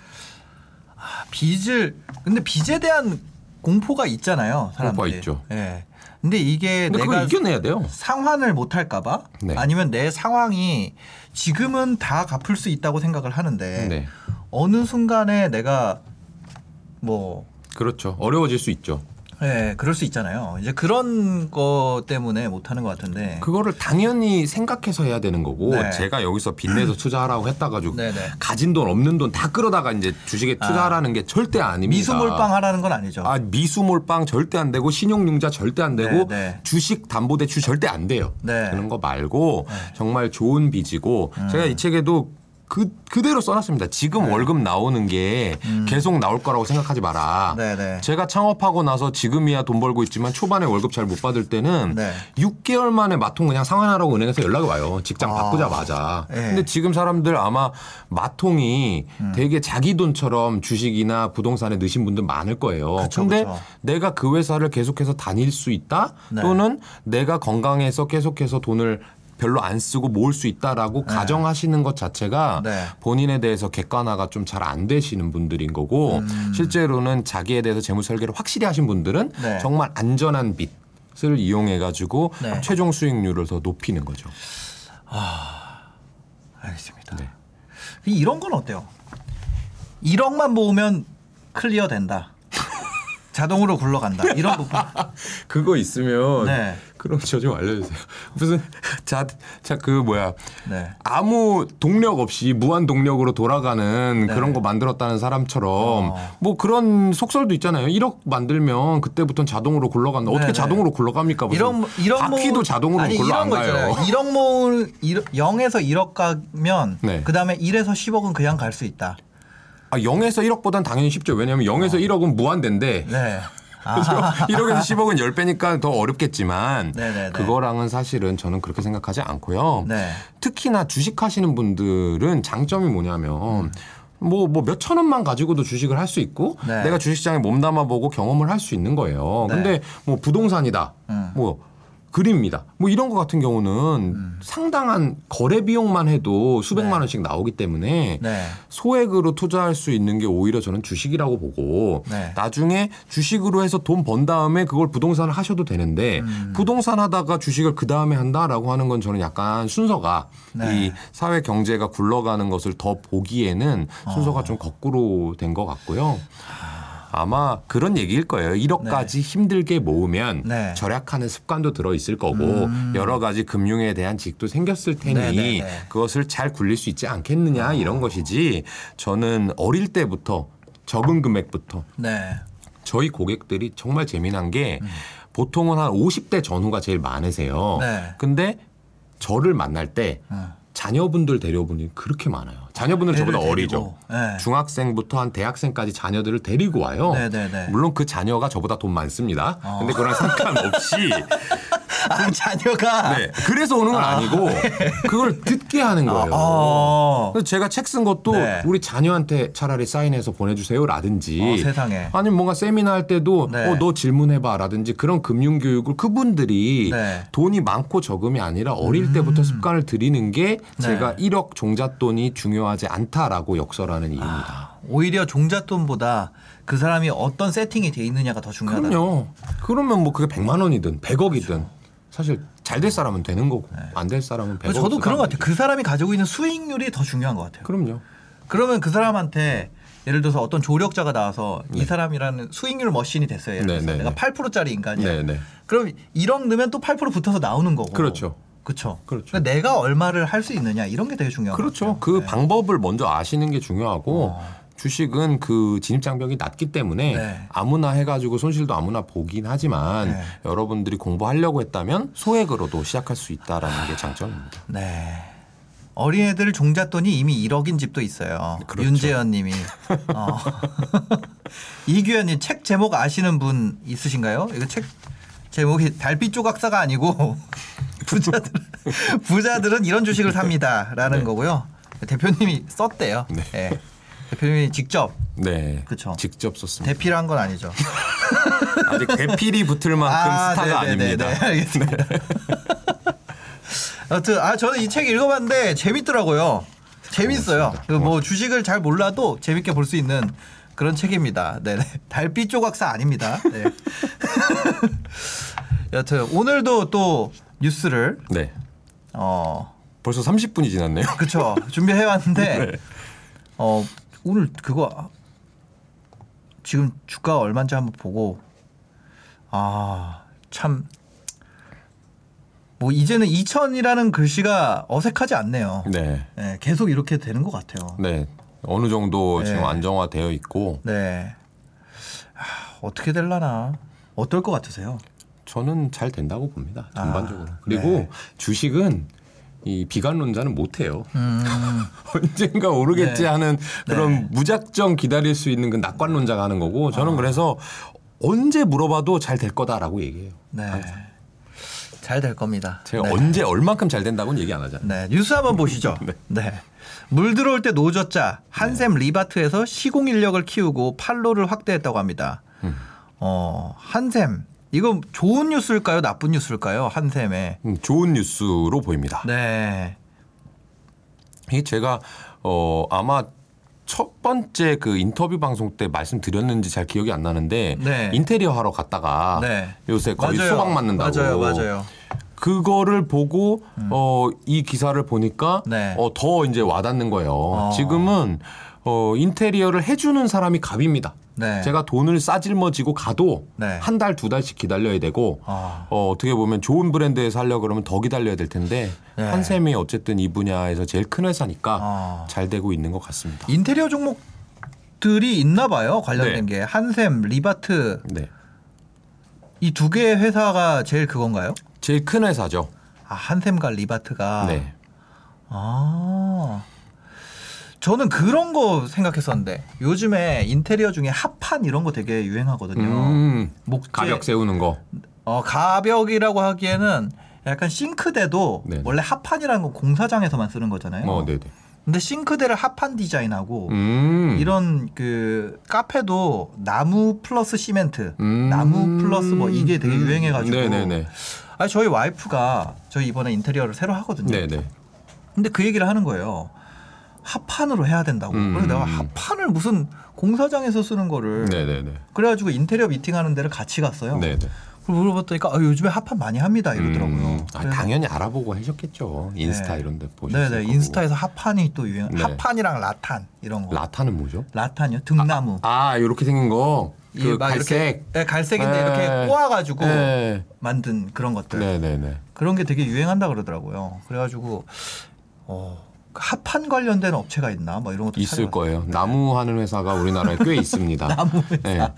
빚을 근데 빚에 대한 공포가 있잖아요. 사람들이. 공포가 있죠. 예. 근데 이게 근데 내가 이겨내야 돼요. 상환을 못 할까봐 네. 아니면 내 상황이 지금은 다 갚을 수 있다고 생각을 하는데 네. 어느 순간에 내가 뭐 그렇죠. 어려워질 수 있죠. 예, 그럴 수 있잖아요. 이제 그런 거 때문에 못 하는 것 같은데. 그거를 당연히 생각해서 해야 되는 거고 네. 제가 여기서 빚내서 투자하라고 했다 가지고 네네. 가진 돈 없는 돈 다 끌어다가 이제 주식에 투자하라는 게 절대 아닙니다. 미수몰빵 하라는 건 아니죠. 아 미수몰빵 절대 안 되고 신용융자 절대 안 되고 네, 네. 주식 담보대출 절대 안 돼요. 네. 음. 그런 거 말고 정말 좋은 빚이고 제가 이 책에도 그 그대로 써놨습니다. 지금 네. 월급 나오는 게 계속 나올 거라고 생각하지 마라. 음. 네네. 제가 창업하고 나서 지금이야 돈 벌고 있지만 초반에 월급 잘 못 받을 때는 네. 6개월 만에 마통 그냥 상환하라고 은행에서 연락이 와요. 직장 아. 바꾸자마자. 네. 근데 지금 사람들 아마 마통이 음. 되게 자기 돈처럼 주식이나 부동산에 넣으신 분들 많을 거예요. 그쵸, 근데 그쵸. 내가 그 회사를 계속해서 다닐 수 있다 네. 또는 내가 건강해서 계속해서 돈을 별로 안 쓰고 모을 수 있다라고 가정하시는 것 자체가 네. 본인에 대해서 객관화가 좀 잘 안 되시는 분들인 거고 음. 실제로는 자기에 대해서 재무 설계를 확실히 하신 분들은 네. 정말 안전한 빚을 이용해 가지고 네. 최종 수익률을 더 높이는 거죠. 알겠습니다. 네. 이런 건 어때요? 1억만 모으면 클리어 된다. 자동으로 굴러간다. 이런 부분. 그거 있으면 네. 그럼 저 좀 알려주세요. 무슨 자 자 그 뭐야 네. 아무 동력 없이 무한 동력으로 돌아가는 네. 그런 거 만들었다는 사람처럼 어. 뭐 그런 속설도 있잖아요. 1억 만들면 그때부터 자동으로 굴러간다. 어떻게 네네. 자동으로 굴러갑니까? 무슨 이런 이런 바퀴도 자동으로 아니, 굴러 이런 안거 가요. 있잖아요. 1억 모을 0에서 1억 가면 네. 그다음에 1에서 10억은 그냥 갈 수 있다. 아, 0에서 1억보단 당연히 쉽죠. 왜냐하면 0에서 1억은 무한대인데 네. 그죠? 아. 1억에서 10억은 10배니까 더 어렵겠지만 네네네. 그거랑은 사실은 저는 그렇게 생각하지 않고요. 네. 특히나 주식하시는 분들은 장점이 뭐냐면 뭐 뭐 몇천 원만 가지고도 주식을 할 수 있고 네. 내가 주식시장에 몸담아 보고 경험을 할 수 있는 거예요. 네. 근데 뭐 부동산이다. 음. 뭐 그림입니다. 뭐 이런 거 같은 경우는 음. 상당한 거래 비용만 해도 수백만 네. 원씩 나오기 때문에 네. 소액으로 투자할 수 있는 게 오히려 저는 주식이라고 보고 네. 나중에 주식으로 해서 돈 번 다음에 그걸 부동산을 하셔도 되는데 음. 부동산 하다가 주식을 그 다음에 한다라고 하는 건 저는 약간 순서가 네. 이 사회 경제가 굴러가는 것을 더 보기에는 어. 순서가 좀 거꾸로 된 것 같고요. 아마 그런 얘기일 거예요. 1억까지 힘들게 모으면 네. 절약하는 습관도 들어 있을 거고 음. 여러 가지 금융에 대한 지식도 생겼을 테니 네, 네, 네. 그것을 잘 굴릴 수 있지 않겠느냐 이런 것이지 저는 어릴 때부터 적은 금액부터 네. 저희 고객들이 정말 재미난 게 보통은 한 50대 전후가 제일 많으세요. 네. 근데 저를 만날 때 어. 자녀분들 데려오분이 그렇게 많아요. 자녀분들 저보다 데리고. 어리죠. 네. 중학생부터 한 대학생까지 자녀들을 데리고 와요. 네, 네, 네. 물론 그 자녀가 저보다 돈 많습니다. 근데 그랑 상관없이 아, 자녀가. 네. 그래서 오는 건 아 니고 그걸 듣게 하는 거예요. 어. 그래서 제가 책 쓴 것도 네. 우리 자녀한테 차라리 사인해서 보내주세요라든지 어, 세상에. 아니면 뭔가 세미나 할 때도 네. 어, 너 질문해봐라든지 그런 금융 교육을 그분들이 네. 음. 돈이 많고 적음이 아니라 어릴 때부터 습관을 들이는 게 네. 제가 1억 종잣돈이 중요 하지 않다라고 역설하는 이유입니다. 오히려 종잣돈보다 그 사람이 어떤 세팅이 돼 있느냐가 더 중요하다. 그럼요. 그러면 뭐 그게 100만 원이든 100억이든 사실 잘 될 사람은 되는 거고 안될 사람은 100억. 저도 그런 것 같아요. 그 사람이 가지고 있는 수익률이 더 중요한 것 같아요. 그럼요. 그러면 그 사람한테 예를 들어서 어떤 조력자가 나와서 이 사람이라는 수익률 머신이 됐어요. 예를 들어서 네, 네, 내가 네. 8%짜리 인간이야. 네, 네. 그럼 1억 넣으면 또 8% 붙어서 나오는 거고. 그렇죠. 그렇죠. 그렇죠. 그러니까 내가 얼마를 할 수 있느냐 이런 게 되게 중요한 것 그렇죠. 같아요. 그 네. 방법을 먼저 아시는 게 중요하고 주식은 그 진입 장벽이 낮기 때문에 네. 아무나 해가지고 손실도 아무나 보긴 하지만 네. 여러분들이 공부하려고 했다면 소액으로도 시작할 수 있다라는 게 장점입니다. 네. 어린애들 종잣돈이 이미 1억인 집도 있어요. 그렇죠. 윤재현 님이. 어. 이규현 님 책 제목 아시는 분 있으신가요? 이거 책 제목이 달빛 조각사가 아니고 부자들 부자들은 이런 주식을 삽니다라는 네. 거고요. 대표님이 썼대요. 네. 예. 대표님이 직접 네, 그쵸. 직접 썼습니다. 대피를 한건 아니죠. 아직 대필이 붙을 만큼 스타가 네네네네. 아닙니다. 알겠습니다. 아무튼 아 저는 이 책 읽어봤는데 재밌더라고요. 재밌어요. 그뭐 주식을 잘 몰라도 재밌게 볼 수 있는 그런 책입니다. 네네. 달빛 조각사 아닙니다. 네. 여튼 오늘도 또 뉴스를 네, 어 벌써 30분이 지났네요. 그쵸 준비해 왔는데 네. 어 오늘 그거 지금 주가 얼마인지 한번 보고 아 참 뭐 이제는 2천이라는 글씨가 어색하지 않네요. 네, 네, 계속 이렇게 되는 것 같아요. 네, 어느 정도 네. 지금 안정화되어 있고 네. 아, 어떻게 될라나 어떨 것 같으세요? 저는 잘 된다고 봅니다 아, 전반적으로. 그리고 네. 주식은 이 비관론자는 못해요. 음, 언젠가 오르겠지 네. 하는 그런 네. 무작정 기다릴 수 있는 그 낙관론자가 하는 거고 저는 그래서 언제 물어봐도 잘 될 거다라고 얘기해요. 네. 잘 될 겁니다. 제가 네. 언제 얼만큼 잘 된다고는 얘기 안 하잖아요. 네, 뉴스 한번 보시죠. 네. 네. 물 들어올 때 노젓자 한샘 리바트에서 시공 인력을 키우고 판로를 확대했다고 합니다. 음. 어, 한샘 이거 좋은 뉴스일까요? 나쁜 뉴스일까요? 한샘에. 음, 좋은 뉴스로 보입니다. 네. 이 제가 어 아마 첫 번째 그 인터뷰 방송 때 말씀드렸는지 잘 기억이 안 나는데 네. 인테리어 하러 갔다가 네. 요새 거의 맞아요. 수박 맞는다고 맞아요. 맞아요. 그거를 보고 어이 기사를 보니까 네. 어더 이제 와닿는 거예요. 어. 지금은 어 인테리어를 해주는 사람이 갑입니다. 네. 제가 돈을 싸질머지고 가도 네. 한 달 두 달씩 기다려야 되고 아. 어, 어떻게 보면 좋은 브랜드에서 하려 고 그러면 더 기다려야 될 텐데 네. 한샘이 어쨌든 이 분야에서 제일 큰 회사니까 아. 잘 되고 있는 것 같습니다. 인테리어 종목들이 있나 봐요. 관련된 네. 게 한샘, 리바트 네, 이두 개의 회사가 제일 그건가요? 제일 큰 회사죠. 아, 한샘과 리바트가 네, 아. 저는 그런 거 생각했었는데 요즘에 인테리어 중에 합판 이런 거 되게 유행하거든요. 음, 목재 가벽 세우는 거. 어, 가벽이라고 하기에는 약간 싱크대도 네네. 원래 합판이라는 건 공사장에서만 쓰는 거잖아요. 어, 네, 네. 근데 싱크대를 합판 디자인하고 음, 이런 그 카페도 나무 플러스 시멘트, 음. 나무 플러스 뭐 이게 되게 음. 유행해가지고. 네, 네, 네, 아니 저희 와이프가 저희 이번에 인테리어를 새로 하거든요. 네, 네. 근데 그 얘기를 하는 거예요. 합판으로 해야 된다고. 음, 그래서 내가 음. 합판을 무슨 공사장에서 쓰는 거를 네, 네, 네. 그래가지고 인테리어 미팅하는 데를 같이 갔어요. 네, 네. 그걸 물어봤더니까 아, 요즘에 합판 많이 합니다 이러더라고요. 음, 아, 당연히 알아보고 하셨겠죠. 인스타 네. 이런 데 보셨을 네네 거고. 인스타에서 합판이 또 유행. 네. 합판이랑 라탄 이런 거. 라타는 뭐죠? 라탄이요? 등나무. 아, 이렇게 생긴 거. 이그막 갈색. 이렇게 네, 갈색인데 네. 이렇게 꼬아가지고 네. 만든 그런 것들. 네, 네, 네. 그런 게 되게 유행한다 그러더라고요. 그래가지고 어, 합판 관련된 업체가 있나? 뭐 이런 것도 있을. 거예요. 나무 하는 회사가 우리나라에 꽤 있습니다. 나무 회사. 네.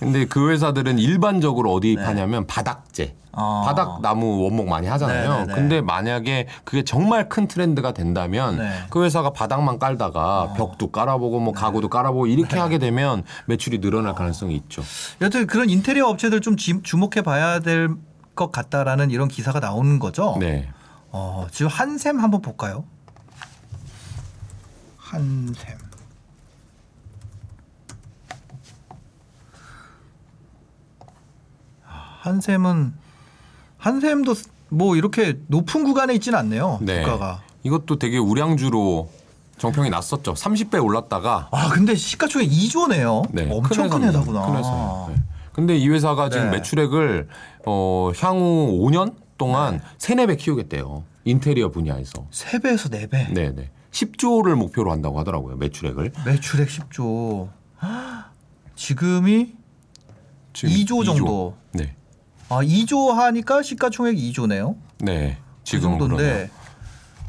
근데 그 회사들은 일반적으로 어디 네. 파냐면 바닥재. 아. 바닥 나무 원목 많이 하잖아요. 네네네. 근데 만약에 그게 정말 큰 트렌드가 된다면 네. 그 회사가 바닥만 깔다가 벽도 깔아보고 뭐 가구도 깔아보고 이렇게 하게 되면 매출이 늘어날 가능성이 있죠. 여튼 그런 인테리어 업체들 좀 지- 주목해 봐야 될 것 같다라는 이런 기사가 나오는 거죠. 네. 어, 지금 한샘 한번 볼까요? 한샘. 아, 한샘은 한샘도 뭐 이렇게 높은 구간에 있지는 않네요. 네. 주가가. 이것도 되게 우량주로 정평이 났었죠. 30배 올랐다가 아 근데 시가총액 2조네요. 네, 엄청 큰. 회사구나. 큰 회사예요. 네. 근데 이 회사가 지금 네. 매출액을 어, 향후 5년 동안 세 4배 키우겠대요. 인테리어 분야에서. 3배에서 4배. 네, 네. 10조를 목표로 한다고 하더라고요. 매출액을. 매출액 10조. 지금이 지금 2조 정도. 네. 아 2조 하니까 시가총액 2조네요. 네. 그 지금 정도인데. 그러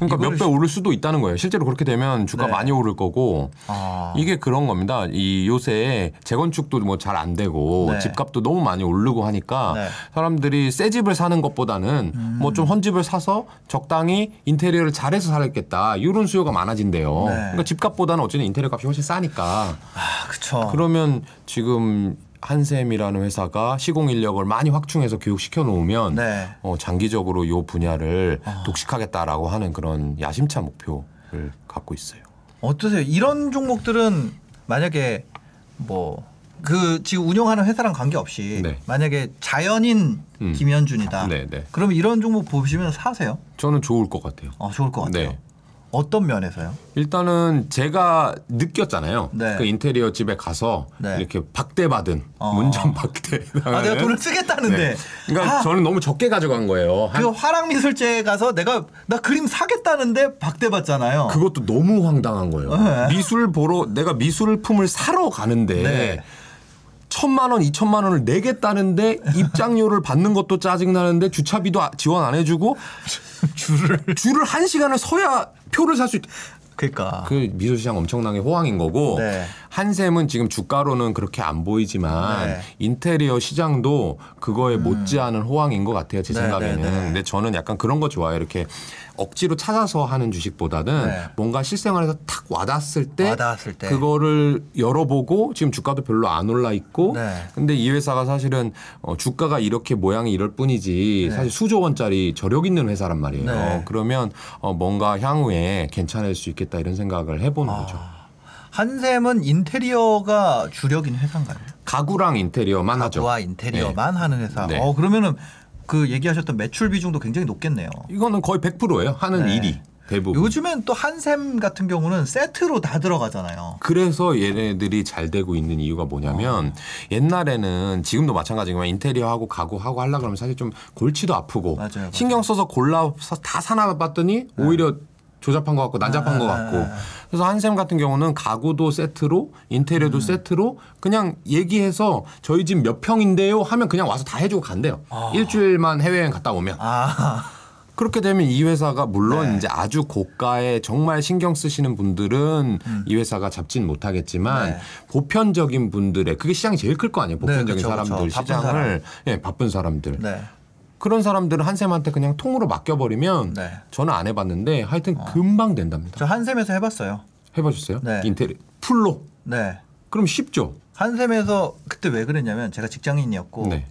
니까 몇 배 오를 수도 있다는 거예요. 실제로 그렇게 되면 주가 네. 많이 오를 거고 아. 이게 그런 겁니다. 이 요새 재건축도 뭐 잘 안 되고 네. 집값도 너무 많이 오르고 하니까 네. 음. 사람들이 새 집을 사는 것보다는 뭐좀 헌집을 사서 적당히 인테리어를 잘해서 살겠다 이런 수요가 많아진대요. 네. 그러니까 집값보다는 어쨌든 인테리어 값이 훨씬 싸니까 아, 그쵸. 그러면 지금 한샘이라는 회사가 시공 인력을 많이 확충해서 교육시켜 놓으면 네. 어, 장기적으로 이 분야를 아. 독식하겠다라고 하는 그런 야심찬 목표를 갖고 있어요. 어떠세요? 이런 종목들은 만약에 뭐 그 지금 운영하는 회사랑 관계없이 네. 만약에 자연인 음. 김현준이다. 네, 네. 그러면 이런 종목 보시면 사세요? 저는 좋을 것 같아요. 어, 좋을 것 같아요. 네. 어떤 면에서요? 일단은 제가 느꼈잖아요. 네. 그 인테리어 집에 가서 네. 이렇게 박대받은 어. 문전 박대. 아, 내가 돈을 쓰겠다는데. 네. 그러니까 아, 저는 너무 적게 가져간 거예요. 한- 그 화랑미술제에 가서 내가 나 그림 사겠다는데 박대받잖아요. 그것도 너무 황당한 거예요. 네. 미술 보러 내가 미술품을 사러 가는데 네. 천만 원, 이천만 원을 내겠다는데 입장료를 받는 것도 짜증 나는데 주차비도 아- 지원 안 해주고 줄을. 줄을 한 시간을 서야 표를 살 수 있. 그러니까. 그 미술 시장 엄청나게 호황인 거고 네. 한샘은 지금 주가로는 그렇게 안 보이지만 네. 음. 인테리어 시장도 그거에 못지않은 호황인 것 같아요 제 네, 생각에는. 네, 네. 근데 저는 약간 그런 거 좋아요. 이렇게 억지로 찾아서 하는 주식보다는 네. 뭔가 실생활에서 탁 와닿았을 때 와닿았을 때. 그거를 열어보고 지금 주가도 별로 안 올라 있고 네. 근데 이 회사가 사실은 어, 주가가 이렇게 모양이 이럴 뿐이지 네. 사실 수조 원짜리 저력 있는 회사란 말이에요. 네. 그러면 어, 뭔가 향후에 괜찮을 수 있겠다 이런 생각을 해보는 아. 거죠. 한샘은 인테리어가 주력인 회사인가요? 가구랑 인테리어만 하죠. 가구와 인테리어만 하는 회사. 네. 어 그러면은 그 얘기하셨던 매출 비중도 굉장히 높겠네요. 이거는 거의 100%예요. 하는 네. 일이 대부분. 요즘엔 또 한샘 같은 경우는 세트로 다 들어가잖아요. 그래서 얘네들이 잘 되고 있는 이유가 뭐냐면 옛날에는 지금도 마찬가지지만 인테리어하고 가구하고 하려 그러면 사실 좀 골치도 아프고 맞아요, 맞아요. 신경 써서 골라서 다 사나 봤더니 오히려 조잡한 것 같고 난잡한 아, 것 아, 같고 아. 그래서 한샘 같은 경우는 가구도 세트로 음. 인테리어도 세트로 그냥 얘기해서 저희 집 몇 평인데요 하면 그냥 와서 다 해주고 간대요 일주일만 해외여행 갔다 오면 아, 그렇게 되면 이 회사가 물론 네. 이제 아주 고가에 정말 신경 쓰시는 분들은 이 회사가 잡진 못하겠지만 음. 네. 보편적인 분들의 그게 시장이 제일 클 거 아니에요. 보편적인 그쵸, 그쵸. 사람들 바쁜 시장을 예, 바쁜 사람들. 네. 그런 사람들은 한샘한테 그냥 통으로 맡겨버리면 네. 저는 안 해봤는데 하여튼 금방 된답니다. 저 한샘에서 해봤어요. 해보셨어요? 네. 인테리 풀로. 네. 그럼 쉽죠. 한샘에서 그때 왜 그랬냐면 제가 직장인이었고 네.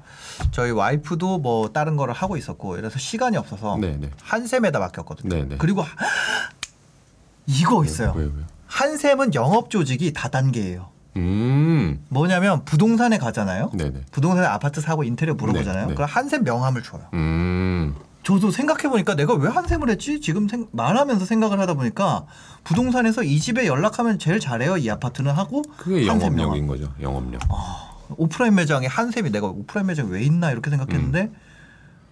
저희 와이프도 뭐 다른 거를 하고 있었고 이래서 시간이 없어서 네, 네. 한샘에다 맡겼거든요. 네, 네. 그리고 하- 이거 있어요. 왜요, 왜요? 한샘은 영업 조직이 다단계예요. 음, 뭐냐면 부동산에 가잖아요. 네네. 부동산에 아파트 사고 인테리어 물어보잖아요. 네, 네. 그럼 한샘 명함을 줘요. 음, 저도 생각해 보니까 내가 왜 한샘을 했지? 지금 생, 말하면서 생각을 하다 보니까 부동산에서 이 집에 연락하면 제일 잘해요. 이 아파트는 하고 그게 한샘 영업력인 거죠. 영업력. 오프라인 매장에 한샘이 내가 오프라인 매장 왜 있나 이렇게 생각했는데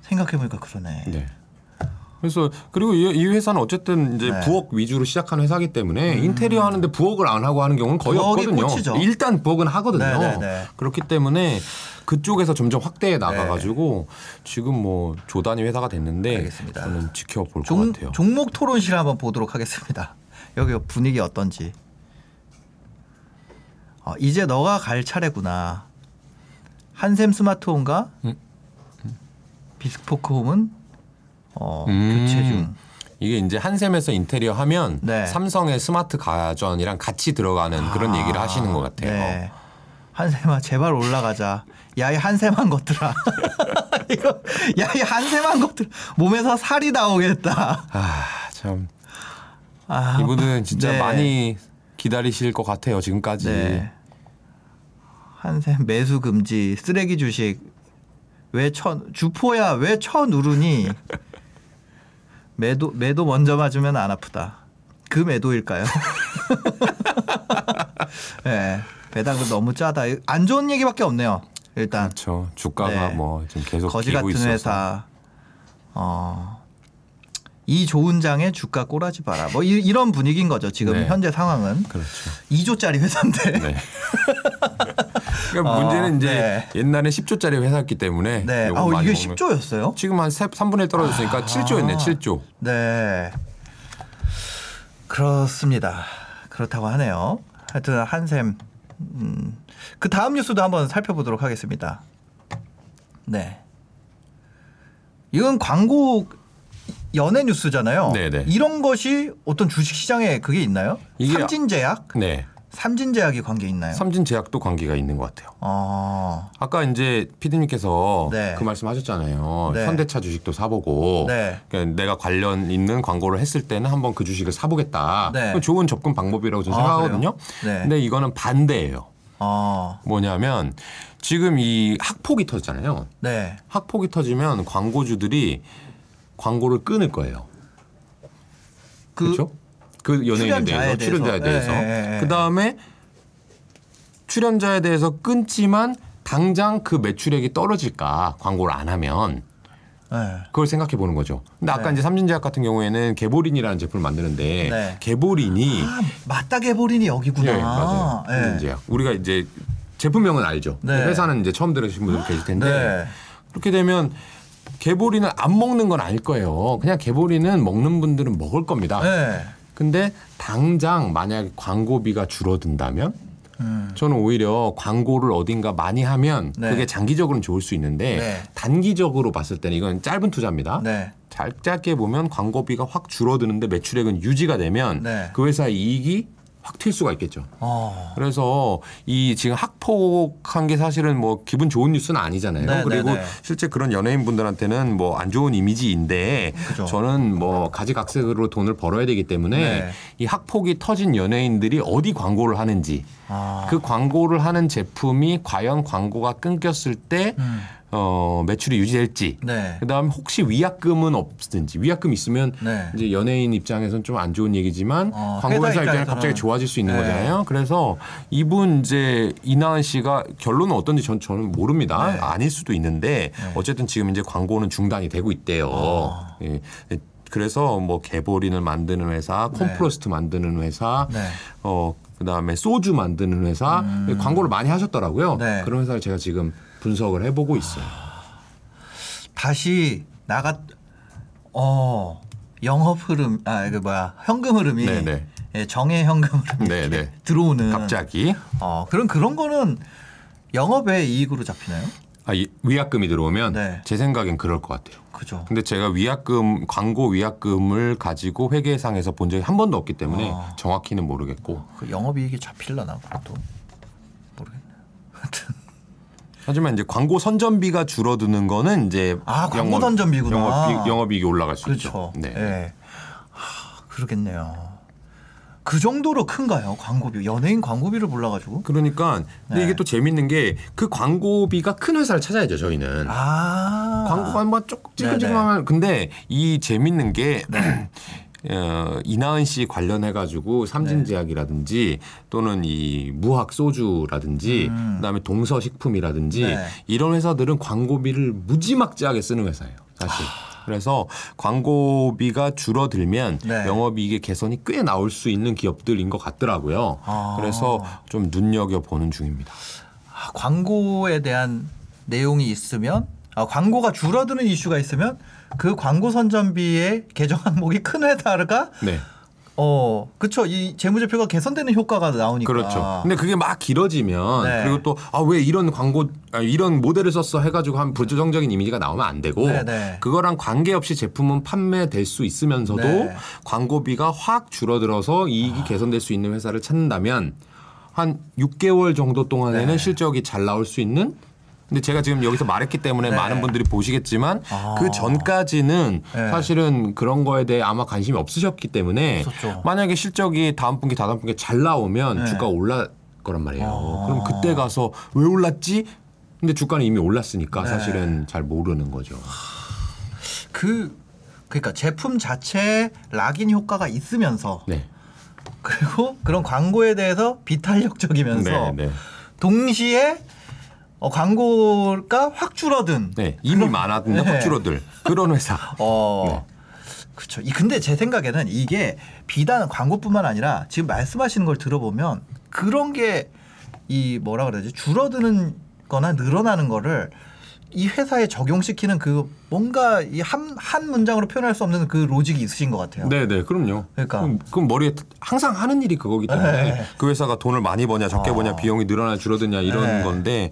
생각해 보니까 그러네. 네. 그래서 그리고 이, 이 회사는 어쨌든 이제 네. 부엌 위주로 시작한 회사기 때문에 인테리어 하는데 부엌을 안 하고 하는 경우는 거의 없거든요. 꽃이죠. 일단 부엌은 하거든요. 네, 네, 네. 그렇기 때문에 그쪽에서 점점 확대해 나가가지고 지금 뭐 조단위 회사가 됐는데 알겠습니다. 저는 지켜볼 종, 것 같아요. 종목 토론실 한번 보도록 하겠습니다. 여기 분위기 어떤지. 어, 이제 너가 갈 차례구나. 한샘 스마트홈과 음. 비스포크홈은 어, 음. 교체 중. 이게 이제 한샘에서 인테리어 하면 네. 삼성의 스마트 가전이랑 같이 들어가는 그런 얘기를 하시는 것 같아요. 네. 한샘아 제발 올라가자. 야이 한샘한 것들아. 이거 야이 한샘한 것들 몸에서 살이 나오겠다. 아, 참 아, 이분은 진짜 네. 많이 기다리실 것 같아요. 지금까지. 네. 한샘 매수 금지 쓰레기 주식 왜천 주포야 왜 쳐 누르니 매도 매도 먼저 맞으면 안 아프다 그 매도일까요? 네, 배당도 너무 짜다 안 좋은 얘기밖에 없네요 일단 그렇죠. 주가가 네. 뭐 지금 계속 거지 같은 있어서. 회사 어. 이 좋은 장에 주가 꼬라지 마라. 뭐 이, 런 분위기인 거죠. 지금 네. 현재 상황은 그렇죠. 2조짜리 회사인데. 네. 그러니까 어, 문제는 이제 네. 옛날에 10조짜리 회사였기 때문에 네. 아, 이게 먹으면- 10조였어요? 지금 한 3분의 1 떨어졌으니까 7조였네. 7조. 네. 그렇습니다. 그렇다고 하네요. 하여튼 한샘 음. 그 다음 뉴스도 한번 살펴보도록 하겠습니다. 네. 이건 광고 연예 뉴스잖아요. 네네. 이런 것이 어떤 주식 시장에 그게 있나요? 삼진제약? 네. 삼진제약이 관계 있나요? 삼진제약도 관계가 있는 것 같아요. 어. 아까 이제 피디님께서 네. 그 말씀하셨잖아요. 네. 현대차 주식도 사보고 네. 그러니까 내가 관련 있는 광고를 했을 때는 한번 그 주식을 사보겠다. 네. 좋은 접근 방법이라고 저는 아, 생각하거든요. 네. 근데 이거는 반대예요. 어. 뭐냐면 지금 이 학폭이 터졌잖아요. 네. 학폭이 터지면 광고주들이 광고를 끊을 거예요. 그 그렇죠? 그 연예인에 대해서 출연자에 대해서. 대해서 예, 예, 예. 그 다음에 출연자에 대해서 끊지만 당장 그 매출액이 떨어질까 광고를 안 하면 네. 그걸 생각해 보는 거죠. 근데 아까 네. 이제 삼진제약 같은 경우에는 개보린이라는 제품을 만드는데 네. 개보린이 아, 맞다게 버린이 여기구나. 예, 맞아요. 예. 삼진제약 우리가 이제 제품명은 알죠. 네. 회사는 이제 처음 들으신 분들 계실 텐데 네. 그렇게 되면 개보리는 안 먹는 건 아닐 거예요. 그냥 개보리는 먹는 분들은 먹을 겁니다. 네. 근데 당장 만약 광고비가 줄어든다면 음. 저는 오히려 광고를 어딘가 많이 하면 네. 그게 장기적으로는 좋을 수 있는데 네. 단기적으로 봤을 때는 이건 짧은 투자입니다. 네. 잘 짧게 보면 광고비가 확 줄어드는데 매출액은 유지가 되면 네. 그 회사의 이익이 확 튈 수가 있겠죠. 어. 그래서 이 지금 학폭한 게 사실은 뭐 기분 좋은 뉴스는 아니잖아요. 네, 그리고 네, 네. 실제 그런 연예인 분들한테는 뭐 안 좋은 이미지인데 그죠. 저는 뭐 가지각색으로 돈을 벌어야 되기 때문에 네. 이 학폭이 터진 연예인들이 어디 광고를 하는지 아. 그 광고를 하는 제품이 과연 광고가 끊겼을 때 음. 어, 매출이 유지될지 네. 그다음에 혹시 위약금은 없든지 위약금 있으면 네. 이제 연예인 입장에서는 좀 안 좋은 얘기지만 어, 광고 회사 회사 입장에 갑자기 좋아질 수 있는 네. 거잖아요. 그래서 이분 이제 이나은 씨가 결론은 어떤지 전, 저는 모릅니다. 네. 아닐 수도 있는데 어쨌든 지금 이제 광고는 중단이 되고 있대요. 어. 예. 그래서 뭐 개보린을 만드는 회사, 콤프로스트 만드는 회사, 네. 어 그다음에 소주 만드는 회사 광고를 많이 하셨더라고요. 음. 네. 그런 회사를 제가 지금 분석을 해보고 있어요. 다시 나갔 어 영업 흐름 아 그 뭐야 현금 흐름이 네네. 예, 정의 현금 흐름이 네, 네. 들어오는 갑자기 어 그런 그런 거는 영업의 이익으로 잡히나요? 아, 이- 위약금이 들어오면 네. 제 생각엔 그럴 것 같아요. 그죠. 근데 제가 위약금 광고 위약금을 가지고 회계상에서 본 적이 한 번도 없기 때문에 어. 정확히는 모르겠고 그 영업이익이 잡힐라나 그것도 모르겠네. 하여튼 하지만 이제 광고 선전비가 줄어드는 거는 이제 아, 광고 선전비구나. 영업이익, 영업이익이 올라갈 수 그렇죠. 있죠. 네. 예. 하, 그러겠네요. 그 정도로 큰가요? 광고비. 연예인 광고비를 몰라가지고. 그러니까 근데 네. 이게 또 재밌는 게 그 광고비가 큰 회사를 찾아야죠 저희는 아. 광고가 뭐 조금 찌끔찌끔하면 근데 이 재밌는 게 네. 어, 이나은 씨 관련해 가지고 삼진제약이라든지 또는 이 무학 소주라든지 그다음에 동서식품이라든지 네. 이런 회사들은 광고비를 무지막지하게 쓰는 회사예요. 사실. 그래서 광고비가 줄어들면 네. 영업이익의 개선이 꽤 나올 수 있는 기업들인 것 같더라고요. 아. 그래서 좀 눈여겨 보는 중입니다. 아, 광고에 대한 내용이 있으면 아, 광고가 줄어드는 이슈가 있으면 그 광고 선전비의 계정 항목이 큰 회사가 네. 어 그쵸 이 재무제표가 개선되는 효과가 나오니까 그렇죠. 근데 그게 막 길어지면 네. 그리고 또 아 왜 이런 광고 아, 이런 모델을 썼어 해가지고 한 부정적인 이미지가 나오면 안 되고 네, 네. 그거랑 관계없이 제품은 판매될 수 있으면서도 네. 광고비가 확 줄어들어서 이익이 개선될 수 있는 회사를 찾는다면 한 6개월 정도 동안에는 네. 실적이 잘 나올 수 있는 근데 제가 지금 여기서 말했기 때문에 네. 많은 분들이 보시겠지만 아. 그 전까지는 네. 사실은 그런 거에 대해 아마 관심이 없으셨기 때문에 없었죠. 만약에 실적이 다음 분기 다다음 분기에 잘 나오면 네. 주가 올라 거란 말이에요. 아. 그럼 그때 가서 왜 올랐지? 근데 주가는 이미 올랐으니까 네. 사실은 잘 모르는 거죠. 그 그러니까 제품 자체에 락인 효과가 있으면서 네. 그리고 그런 광고에 대해서 비탄력적이면서 네, 네. 동시에 어, 광고가 확 줄어든 네. 이미 많았는데 네. 확 줄어들 그런 회사. 어. 네. 그렇죠. 이 근데 제 생각에는 이게 비단 광고뿐만 아니라 지금 말씀하시는 걸 들어보면 그런 게 이 뭐라 그러지 줄어드는 거나 늘어나는 거를 이 회사에 적용시키는 그 뭔가 이한 한 문장으로 표현할 수 없는 그 로직이 있으신 것 같아요. 네, 네, 그럼요. 그러니까. 그럼, 그럼 머리에 항상 하는 일이 그거기 때문에 네. 그 회사가 돈을 많이 버냐 적게 어. 버냐 비용이 늘어나 줄어드냐 이런 네. 건데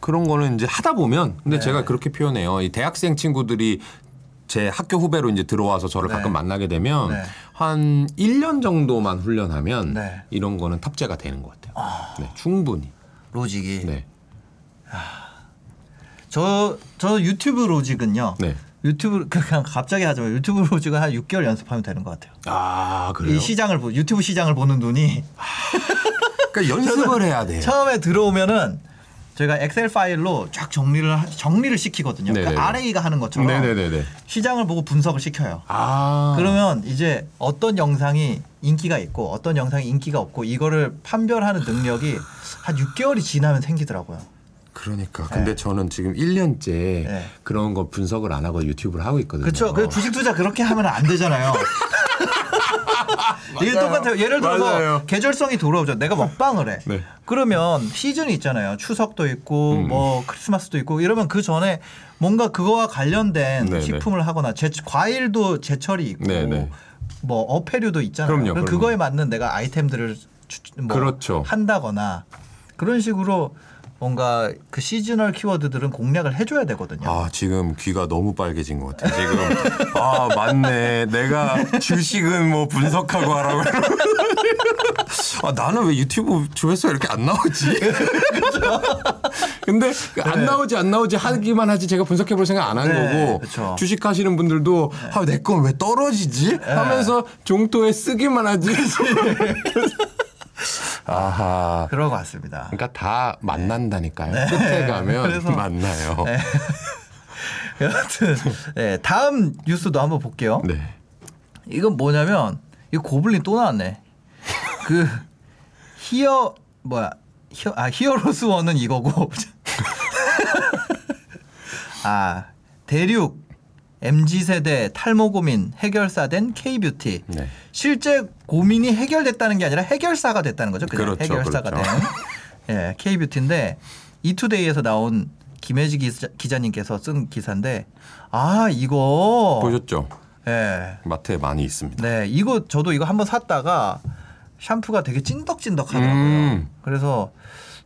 그런 거는 이제 하다 보면 근데 네. 제가 그렇게 표현해요. 이 대학생 친구들이 제 학교 후배로 이제 들어와서 저를 네. 가끔 만나게 되면 네. 한 1년 정도만 훈련하면 네. 이런 거는 탑재가 되는 것 같아요. 네, 충분히. 로직이. 네. 저, 저 유튜브 로직은요. 네. 유튜브 그냥 갑자기 하지만 유튜브 로직은 한 6개월 연습하면 되는 것 같아요. 아, 그래요? 이 시장을 보 유튜브 시장을 보는 눈이 그러니까 연습을 해야 돼요. 처음에 들어오면은 저희가 엑셀 파일로 쫙 정리를 하- 정리를 시키거든요. 그 네네네. RA가 하는 것처럼 네네네네. 시장을 보고 분석을 시켜요. 아. 그러면 이제 어떤 영상이 인기가 있고 어떤 영상이 인기가 없고 이거를 판별하는 능력이 한 6개월이 지나면 생기더라고요. 그러니까. 근데 저는 지금 1년째 네. 그런 거 분석을 안 하고 유튜브를 하고 있거든요. 그렇죠. 그 주식 투자 그렇게 하면 안 되잖아요. 이게 똑같아요. 예를 들어서 맞아요. 계절성이 돌아오죠. 내가 먹방을 해. 네. 그러면 시즌이 있잖아요. 추석도 있고 음. 뭐 크리스마스도 있고 이러면 그 전에 뭔가 그거와 관련된 네, 식품을 하거나 제, 과일도 제철이 있고 네, 네. 뭐 어패류도 있잖아요. 그럼요, 그럼 그럼요. 그거에 맞는 내가 아이템들을 주- 뭐 그렇죠. 한다거나 그런 식으로 뭔가 그 시즈널 키워드들은 공략을 해줘야 되거든요. 아, 지금 귀가 너무 빨개진 것 같아. 지금. 아, 맞네. 내가 주식은 뭐 분석하고 하라고. 아, 나는 왜 유튜브 조회수가 이렇게 안 나오지? 근데 그안 나오지 안 나오지 하기만 하지 제가 분석해 볼 생각 안한 네, 거고 그쵸. 주식 하시는 분들도 아, 내 건 왜 떨어지지? 하면서 종토에 쓰기만 하지. 아하. 그런 것 같습니다. 그러니까 다 만난다니까요. 끝에 가면 만나요. 네. 여하튼 네, 다음 뉴스도 한번 볼게요. 네. 이건 뭐냐면 이거 고블린 또 나왔네. 그 히어 뭐야 히어 아 히어로스 원은 이거고 아 대륙 MZ 세대 탈모 고민 해결사된 K 뷰티 네. 실제 고민이 해결됐다는 게 아니라 해결사가 됐다는 거죠. 그냥 그렇죠, 해결사가 그렇죠. 된 예, K 뷰티인데 이투데이에서 나온 김혜지 기자, 기자님께서 쓴 기사인데 아 이거 보셨죠? 예. 마트에 많이 있습니다. 네, 이거 저도 이거 한번 샀다가 샴푸가 되게 찐덕찐덕하더라고요. 음. 그래서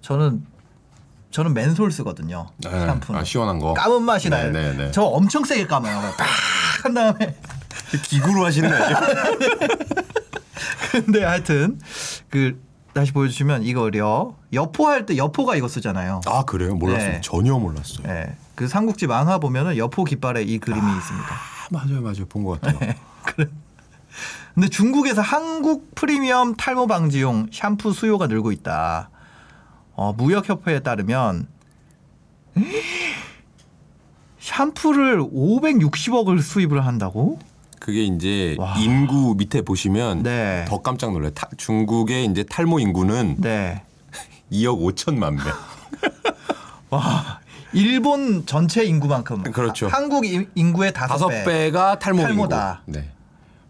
저는 저는 맨솔 쓰거든요. 네. 샴푸는 아, 시원한 거. 감은 맛이 네, 나요. 네, 네. 저 엄청 세게 감아요. 팍한 다음에 기구로 하시는 거예요? 근데 하여튼 그 다시 보여주시면 이거요. 여포할 때 여포가 이거 쓰잖아요. 아 그래요? 몰랐어요. 네. 전혀 몰랐어요. 예. 그 삼국지 만화 보면은 여포 깃발에 이 그림이 있습니다. 아, 맞아요, 맞아요. 본 것 같아요. 근데 중국에서 한국 프리미엄 탈모 방지용 샴푸 수요가 늘고 있다. 어, 무역협회에 따르면 샴푸를 560억을 수입을 한다고? 그게 이제 와. 인구 밑에 보시면 네. 더 깜짝 놀라요. 타- 중국의 이제 탈모 인구는 네. 2억 5천만 명. 와 일본 전체 인구만큼 그렇죠. 하- 한국 인- 인구의 다섯 배. 배가 탈모 탈모 다. 인구. 네.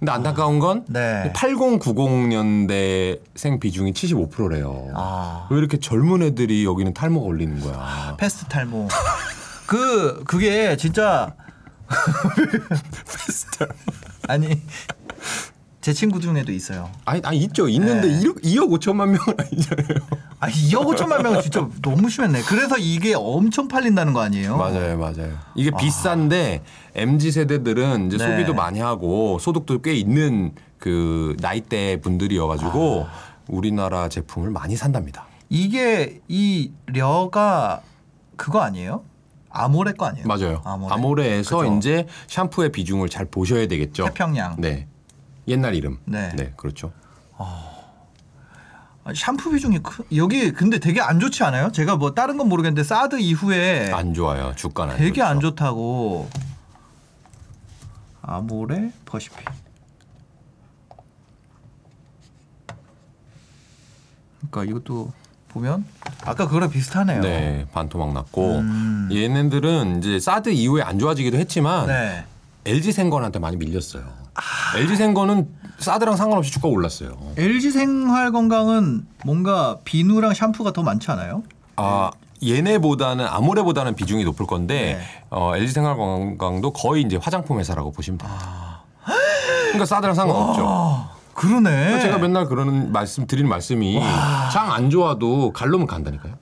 근데 안타까운 건 네. 8090년대생 비중이 75%래요. 아. 왜 이렇게 젊은 애들이 여기는 탈모가 올리는 거야? fast 탈모. 그 그게 진짜 아니 제 친구 중에도 있어요. 아니, 아니 있죠. 있는데 네. 2억, 2억 5천만 명은 아니잖아요. 아 2억 5천만 명은 진짜 너무 심했네. 그래서 이게 엄청 팔린다는 거 아니에요? 맞아요, 맞아요. 이게 비싼데 mz 세대들은 이제 네. 소비도 많이 하고 소득도 꽤 있는 그 나이대 분들이어가지고 우리나라 제품을 많이 산답니다. 이게 이 려가 그거 아니에요? 아모레 거 아니에요? 맞아요. 아모레. 그죠. 이제 샴푸의 비중을 잘 보셔야 되겠죠. 태평양. 네. 옛날 이름. 네. 그렇죠. 아, 샴푸 비중이 크, 여기 근데 되게 안 좋지 않아요? 제가 뭐 다른 건 모르겠는데 사드 이후에 안 좋아요. 주가는 안 되게 좋죠. 안 좋다고. 아모레 퍼시픽. 그러니까 이것도 보면 아까 그거랑 비슷하네요. 네, 반토막 났고 음. 얘네들은 이제 사드 이후에 안 좋아지기도 했지만 네. LG 생건한테 많이 밀렸어요. LG 생건은 사드랑 상관없이 주가 올랐어요. LG 생활 건강은 뭔가 비누랑 샴푸가 더 많지 않아요? 아 얘네보다는 아모레보다는 비중이 높을 건데 네. 어, LG 생활 건강도 거의 이제 화장품 회사라고 보시면 됩니다. 그러니까 사드랑 상관없죠. 아, 그러네. 제가 맨날 그러는 말씀 드리는 말씀이 장안 좋아도 갈로면 간다니까요.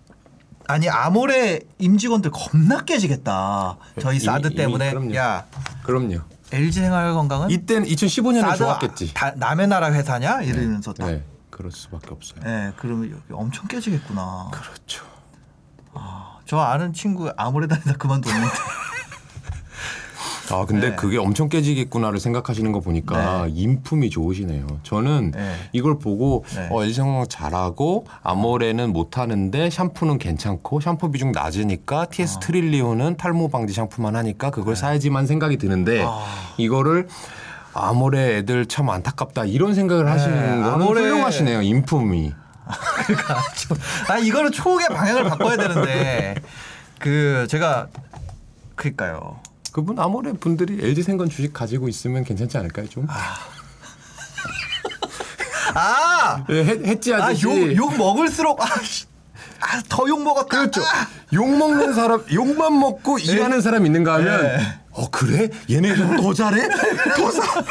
아니 아모레 임직원들 겁나 깨지겠다. 저희 이미- 사드 때문에 그럼요. 야 그럼요. LG 생활 건강은 이때는 2015년에 사드 좋았겠지. 다, 남의 나라 회사냐 이러면서 딱. 네, 그럴 수밖에 없어요. 네, 그러면 여기 엄청 깨지겠구나. 그렇죠. 저 아는 친구 아모레 다니다 그만뒀는데. 아 근데 네. 그게 엄청 깨지겠구나를 생각하시는 거 보니까 인품이 좋으시네요. 저는 네. 이걸 보고 네. 어, 생활 잘하고 아모레는 못하는데 샴푸는 괜찮고 샴푸 비중 낮으니까 TS 아. 트릴리오는 탈모 방지 샴푸만 하니까 그걸 사야지만 생각이 드는데 네. 아. 이거를 아모레 애들 참 안타깝다 이런 생각을 하시는 거는 네, 아모레- 훌륭하시네요. 인품이. 그러니까 좀- 아 이거는 초의 방향을 바꿔야 되는데 그 제가 그니까요. 그분 아모레 분들이 LG 생건 주식 가지고 있으면 괜찮지 않을까요 좀? 아, 예, 해- 했지 아, 아저씨. 욕, 욕 먹을수록 아, 씨. 아, 더욕 먹었다. 그렇죠. 욕 먹는 사람, 욕만 먹고 일하는 사람 있는가 하면, 네. 어, 그래? 얘네들 더 잘해? 더 사?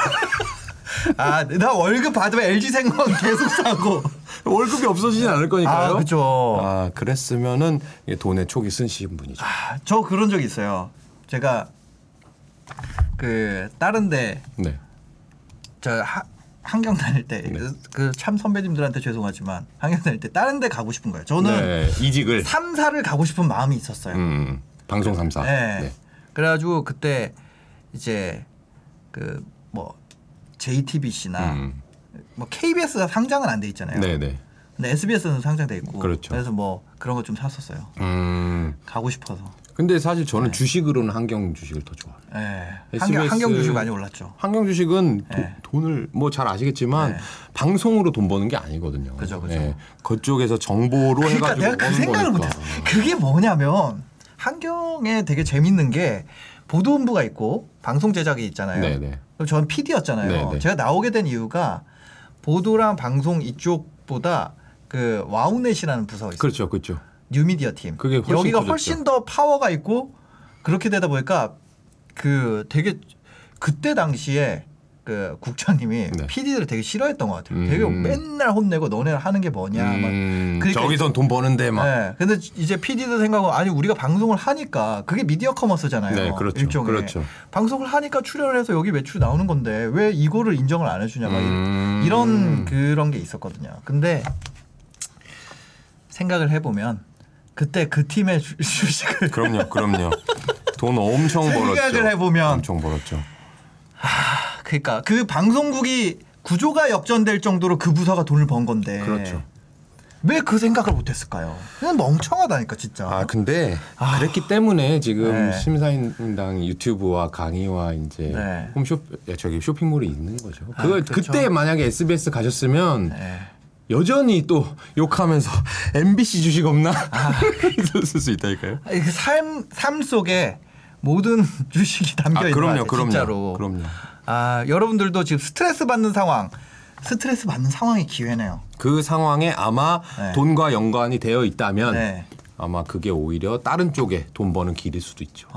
아, 나 월급 받으면 LG 생활 계속 사고. 월급이 없어지진 않을 거니까요. 아, 그죠. 아, 그랬으면은 돈에 촉이 쓴신 분이죠. 아, 저 그런 적 있어요. 제가 그 다른데 네. 저 하, 한경 다닐 때그참 선배님들한테 죄송하지만 한경 다닐 때 다른 데 가고 싶은 거예요. 저는 네, 이직을. 삼사를 가고 싶은 마음이 있었어요. 음, 방송 3사. 네. 그래가지고 그때 이제 그 뭐 JTBC나 음. 뭐 KBS가 상장은 안 돼 있잖아요. 네, 네. 근데 SBS는 상장돼 있고. 그렇죠. 그래서 뭐 그런 거 좀 샀었어요. 음. 가고 싶어서. 근데 사실 저는 주식으로는 한경 주식을 더 좋아합니다. 예. 한경, 한경 주식 많이 올랐죠. 한경 주식은 도- 네. 돈을 뭐 잘 아시겠지만 네. 방송으로 돈 버는 게 아니거든요. 그죠, 그죠. 그쪽에서 정보로 그러니까 해가지고 내가 그 생각을. 못했어. 그게 뭐냐면 한경에 되게 재밌는 게 보도본부가 있고 방송 제작이 있잖아요. 네네. 그럼 저는 PD였잖아요. 네네. 제가 나오게 된 이유가 보도랑 방송 이쪽보다 그 와우넷이라는 부서가 있어요. 그렇죠, 그렇죠. 뉴미디어 팀. 그게 훨씬 여기가 커졌죠. 훨씬 더 파워가 있고 그렇게 되다 보니까 그 되게 그때 당시에 그 국장님이 네. PD들을 되게 싫어했던 것 같아요. 되게 음. 맨날 혼내고 너네는 하는 게 뭐냐. 막 음, 그러니까 저기선 돈 버는데 막. 네. 근데 이제 PD들 생각은 아니 우리가 방송을 하니까 그게 미디어 commerce잖아요. 네, 그렇죠. 일종의 그렇죠. 방송을 하니까 출연을 해서 여기 매출이 나오는 건데 왜 이거를 인정을 안 해주냐 막 음. 이런 그런 게 있었거든요. 근데 생각을 해보면 그때 그 팀의 주- 주식을 그럼요, 그럼요. 돈 엄청 벌었죠. 생각을 해보면 엄청 벌었죠. 그러니까 그 방송국이 구조가 역전될 정도로 그 부서가 돈을 번 건데 그렇죠. 왜 그 생각을 못했을까요? 그냥 멍청하다니까 진짜. 아 근데 그랬기 때문에 지금 네. 심사임당 유튜브와 강의와 이제 네. 홈쇼 야, 저기 쇼핑몰이 있는 거죠. 아, 그걸 그렇죠. 그때 만약에 SBS 가셨으면 네. 여전히 또 욕하면서 MBC 주식 없나 아. 이랬을 수 있다니까요. 아니, 그 삶, 삶 속에 모든 주식이 담겨 아 있는 그럼요, 그럼요, 진짜로. 그럼요. 아 여러분들도 지금 스트레스 받는 상황, 스트레스 받는 상황이 기회네요. 그 상황에 아마 네. 돈과 연관이 되어 있다면 네. 아마 그게 오히려 다른 쪽에 돈 버는 길일 수도 있죠.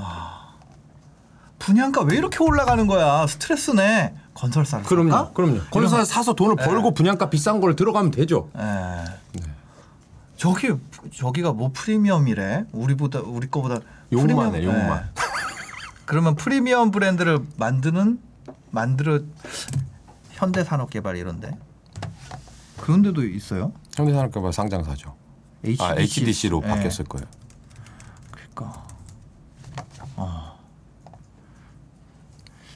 분양가 왜 이렇게 올라가는 거야? 스트레스네. 건설사를 그럼요, 살까? 그럼요. 건설 사서 돈을 네. 벌고 분양가 비싼 걸 들어가면 되죠. 예. 저기 저기가 뭐 프리미엄이래? 우리보다 우리 거보다 욕만 해, 프리미엄- 욕만. 예. 그러면 프리미엄 브랜드를 만드는 만들어 현대산업개발 이런데 그런 데도 있어요? 현대산업개발 상장사죠. 아 HDC로 예. 바뀌었을 거예요. 그러니까. 어.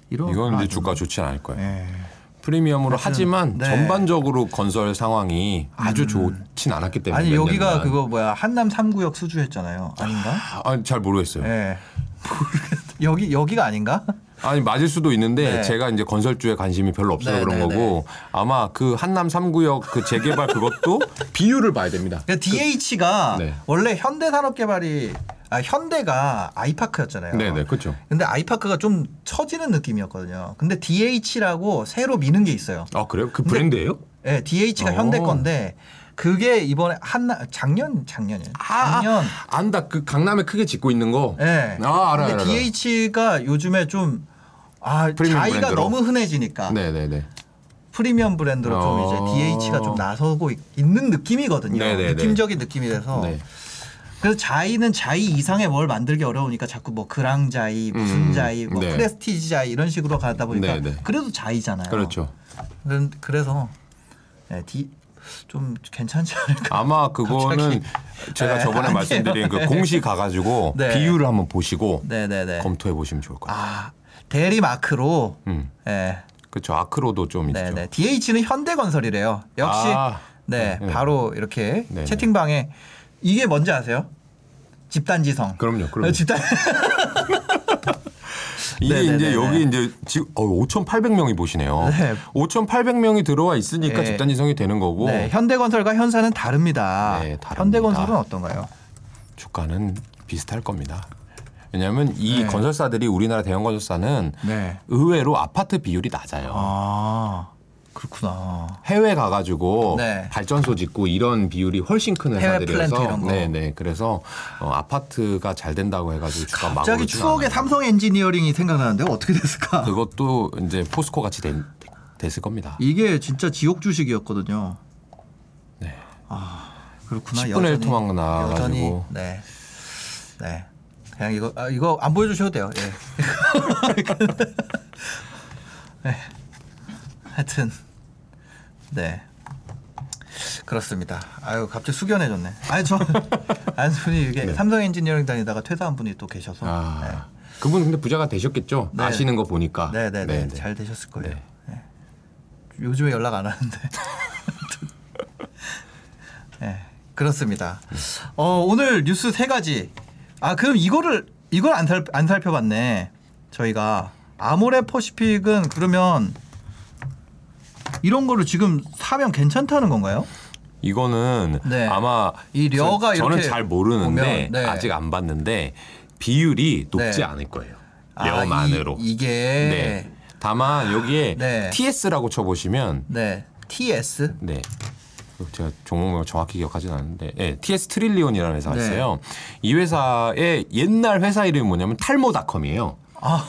이런 이건 걸 이제 안 주가 좋지 않을 거예요. 예. 프리미엄으로 하여튼, 하지만 네. 전반적으로 건설 상황이 아주 좋진 않았기 때문에 아니 몇 여기가 년간. 그거 뭐야 한남 3구역 수주했잖아요. 아닌가? 아, 잘 모르겠어요. 예. 여기 여기가 아닌가? 아니 맞을 수도 있는데 네. 제가 이제 건설주에 관심이 별로 없어서 네, 그런 네, 거고 아마 그 한남 3구역 그 재개발 그것도 비율을 봐야 됩니다. 그러니까 DH가 네. 원래 현대산업개발이 아 현대가 아이파크였잖아요. 네네 그렇죠. 근데 아이파크가 좀 처지는 느낌이었거든요. 근데 DH라고 새로 미는 게 있어요. 아 그래요? 그 브랜드예요? 예, DH가 어. 현대 건데 그게 이번에 한나 작년 작년이에요. 아, 작년. 안다 그 강남에 크게 짓고 있는 거. 예. 아 알아요. 근데 알아요. DH가 요즘에 좀 아, 브랜드로. 너무 흔해지니까 네네네. 프리미엄 브랜드로 좀 어. 이제 DH가 좀 나서고 있, 는 느낌이거든요. 네네네. 느낌적인 느낌이 돼서 네. 그래서 자이는 자이 이상의 뭘 만들기 어려우니까 자꾸 뭐 그랑 자이, 무슨 음, 자이, 뭐 네. 프레스티지 자이 이런 식으로 가다 보니까 네 네. 그래도 자이잖아요. 그렇죠. 그런- 그래서 네, 디, 좀 괜찮지 않을까. 아마 그거는 제가 네, 저번에 아니에요. 말씀드린 그 네. 공시 가가지고 네. 비율을 한번 보시고 네네네. 검토해 보시면 좋을 것 같아요. 아 대리 마크로. 음. 네. 그렇죠. 아크로도 좀 있죠. 네네. DH는 현대건설이래요. 역시 아, 네, 네. 바로 이렇게 네네. 채팅방에 이게 뭔지 아세요? 집단지성. 그럼요. 그럼요. 어, 집단. 이게 네네네네. 이제 여기 이제 지금 어, 5,800명이 보시네요. 네. 5,800명이 들어와 있으니까 네. 집단지성이 되는 거고 네, 현대건설과 현사는 다릅니다. 네, 다릅니다. 현대건설은 어떤가요? 주가는 비슷할 겁니다. 왜냐하면 이 네. 건설사들이 우리나라 대형 건설사는 네. 의외로 아파트 비율이 낮아요. 아 그렇구나. 해외 가가지고 네. 발전소 짓고 이런 비율이 훨씬 큰 회사들이어서. 네네 그래서 어, 아파트가 잘 된다고 해가지고 주가 막 갑자기 추억의 않아요. 삼성 엔지니어링이 생각나는데 어떻게 됐을까? 그것도 이제 포스코 같이 된- 됐을 겁니다. 이게 진짜 지옥 주식이었거든요. 네. 아 그렇구나. 10분의 1 토막 나가지고. 네. 네. 그냥 이거 아, 이거 안 보여주셔도 돼요. 예. 네. 하여튼 네. 그렇습니다. 아유 갑자기 숙연해졌네. 아니 저 안순이 이게 삼성 엔지니어링 다니다가 퇴사한 분이 또 계셔서. 네. 아 그분 근데 부자가 되셨겠죠? 네. 아시는 거 보니까. 네, 네, 네, 네 네. 잘 되셨을 거예요. 네. 네. 요즘에 연락 안 하는데. 네, 그렇습니다. 어, 오늘 뉴스 세 가지. 아, 그럼 이거를 이걸 안, 살, 안 살펴봤네. 저희가 아모레 퍼시픽은 그러면 이런 거를 지금 사면 괜찮다는 건가요? 이거는 네. 아마 이 려가 저, 는 이렇게 잘 모르는데 보면, 네. 아직 안 봤는데 비율이 높지 네. 않을 거예요. 아, 려만으로. 이, 이게 네. 다만 여기에 네. TS라고 쳐보시면 네. TS 네. 제가 종목명을 정확히 기억하진 않는데, 네, TS 트릴리온이라는 회사가 네. 있어요. 이 회사의 옛날 회사 이름이 뭐냐면 탈모닷컴이에요. 아,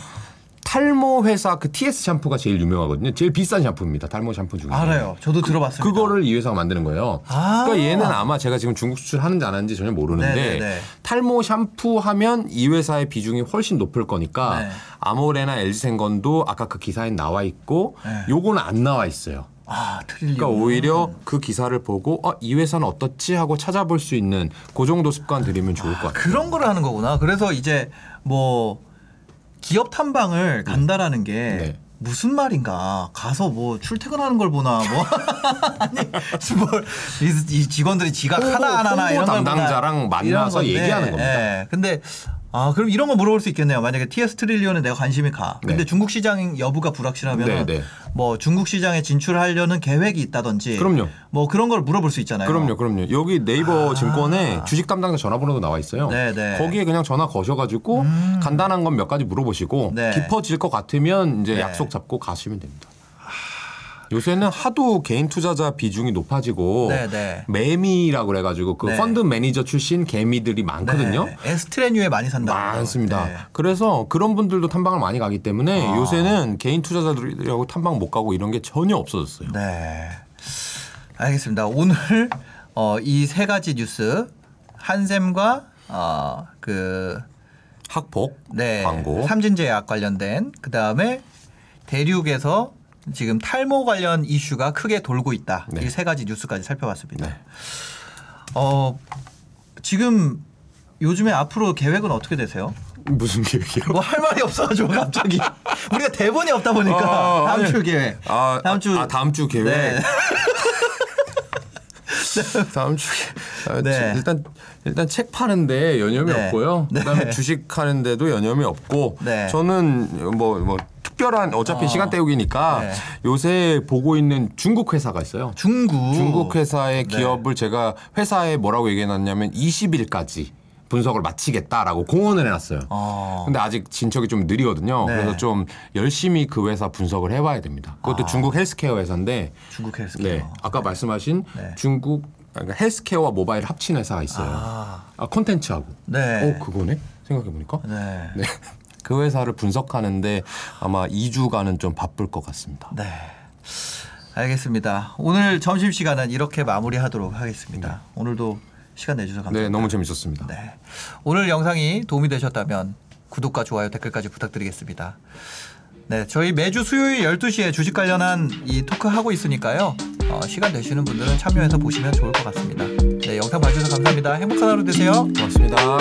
탈모 회사 그 TS 샴푸가 제일 유명하거든요. 제일 비싼 샴푸입니다. 탈모 샴푸 중에. 알아요. 저도 들어봤습니다. 그거를 이 회사가 만드는 거예요. 아. 그러니까 얘는 아마 제가 지금 중국 수출하는지 안 하는지 전혀 모르는데 네네네. 탈모 샴푸 하면 이 회사의 비중이 훨씬 높을 거니까 네. 아모레나 LG생건도 아까 그 기사에 나와 있고 네. 요거는 안 나와 있어요. 아. 그러니까 오히려 그 기사를 보고 어, 이 회사는 어떻지 하고 찾아볼 수 있는 그 정도 습관 들이면 좋을 것 같아요. 그런 거를 하는 거구나. 그래서 이제 뭐 기업 탐방을 간다라는 게 네. 무슨 말인가 가서 뭐 출퇴근하는 걸 보나 뭐 아니 뭘, 이, 이 직원들이 지각 홍보- 하나 안 하나 홍보 이런 걸 담당자랑 만나서 이런 얘기하는 겁니다. 예. 근데 아 그럼 이런 거 물어볼 수 있겠네요. 만약에 TS 트릴리온에 내가 관심이 가. 근데 네. 중국 시장 여부가 불확실하면 네, 네. 뭐 중국 시장에 진출하려는 계획이 있다든지 그럼요. 뭐 그런 걸 물어볼 수 있잖아요. 그럼요, 그럼요. 여기 네이버 증권에 주식 담당자 전화번호도 나와 있어요. 아. 네, 네. 거기에 그냥 전화 거셔가지고 간단한 건 몇 가지 물어보시고 네. 깊어질 것 같으면 이제 네. 약속 잡고 가시면 됩니다. 요새는 하도 개인 투자자 비중이 높아지고 네, 네. 매미라고 그래가지고 그 네. 펀드 매니저 출신 개미들이 많거든요. 네. 에스트레뉴에 많이 산다. 많습니다. 네. 그래서 그런 분들도 탐방을 많이 가기 때문에 아. 요새는 개인 투자자들하고 탐방 못 가고 이런 게 전혀 없어졌어요. 네. 알겠습니다. 오늘 어, 이 세 가지 뉴스 한샘과 어, 그 학폭, 네, 광고, 삼진제약 관련된 그 다음에 대륙에서 지금 탈모 관련 이슈가 크게 돌고 있다. 네. 이세 가지 뉴스까지 살펴봤습니다. 네. 어 지금 요즘에 앞으로 계획은 어떻게 되세요? 무슨 계획이요? 뭐 할 말이 없어가지고 갑자기 우리가 대본이 없다 보니까 아, 다음 아니. 주 계획. 아, 다음 주 아, 다음 주 계획. 네. 다음 주 아, 네. 지- 일단 일단 책 파는데 여념이 네. 없고요. 네. 그다음에 주식 하는데도 여념이 없고 네. 저는 뭐뭐 특별한 어차피 어. 시간 때우기니까 네. 요새 보고 있는 중국 회사가 있어요. 중국 중국 회사의 네. 기업을 제가 회사에 뭐라고 얘기해놨냐면 20일까지 분석을 마치겠다라고 공언을 해놨어요. 어. 근데 아직 진척이 좀 느리거든요. 네. 그래서 좀 열심히 그 회사 분석을 해봐야 됩니다. 그것도 아. 중국 헬스케어 회사인데 중국 헬스케어. 네. 아까 말씀하신 네. 중국 그러니까 헬스케어와 모바일 합친 회사가 있어요. 아. 아, 콘텐츠하고. 네. 어, 그거네? 생각해 보니까. 네. 네. 그 회사를 분석하는데 아마 2주간은 좀 바쁠 것 같습니다. 네. 알겠습니다. 오늘 점심 시간은 이렇게 마무리하도록 하겠습니다. 오늘도 시간 내주셔서 감사합니다. 네, 너무 재밌었습니다. 네. 오늘 영상이 도움이 되셨다면 구독과 좋아요, 댓글까지 부탁드리겠습니다. 네, 저희 매주 수요일 12시에 주식 관련한 이 토크 하고 있으니까요. 어, 시간 되시는 분들은 참여해서 보시면 좋을 것 같습니다. 네, 영상 봐주셔서 감사합니다. 행복한 하루 되세요. 고맙습니다.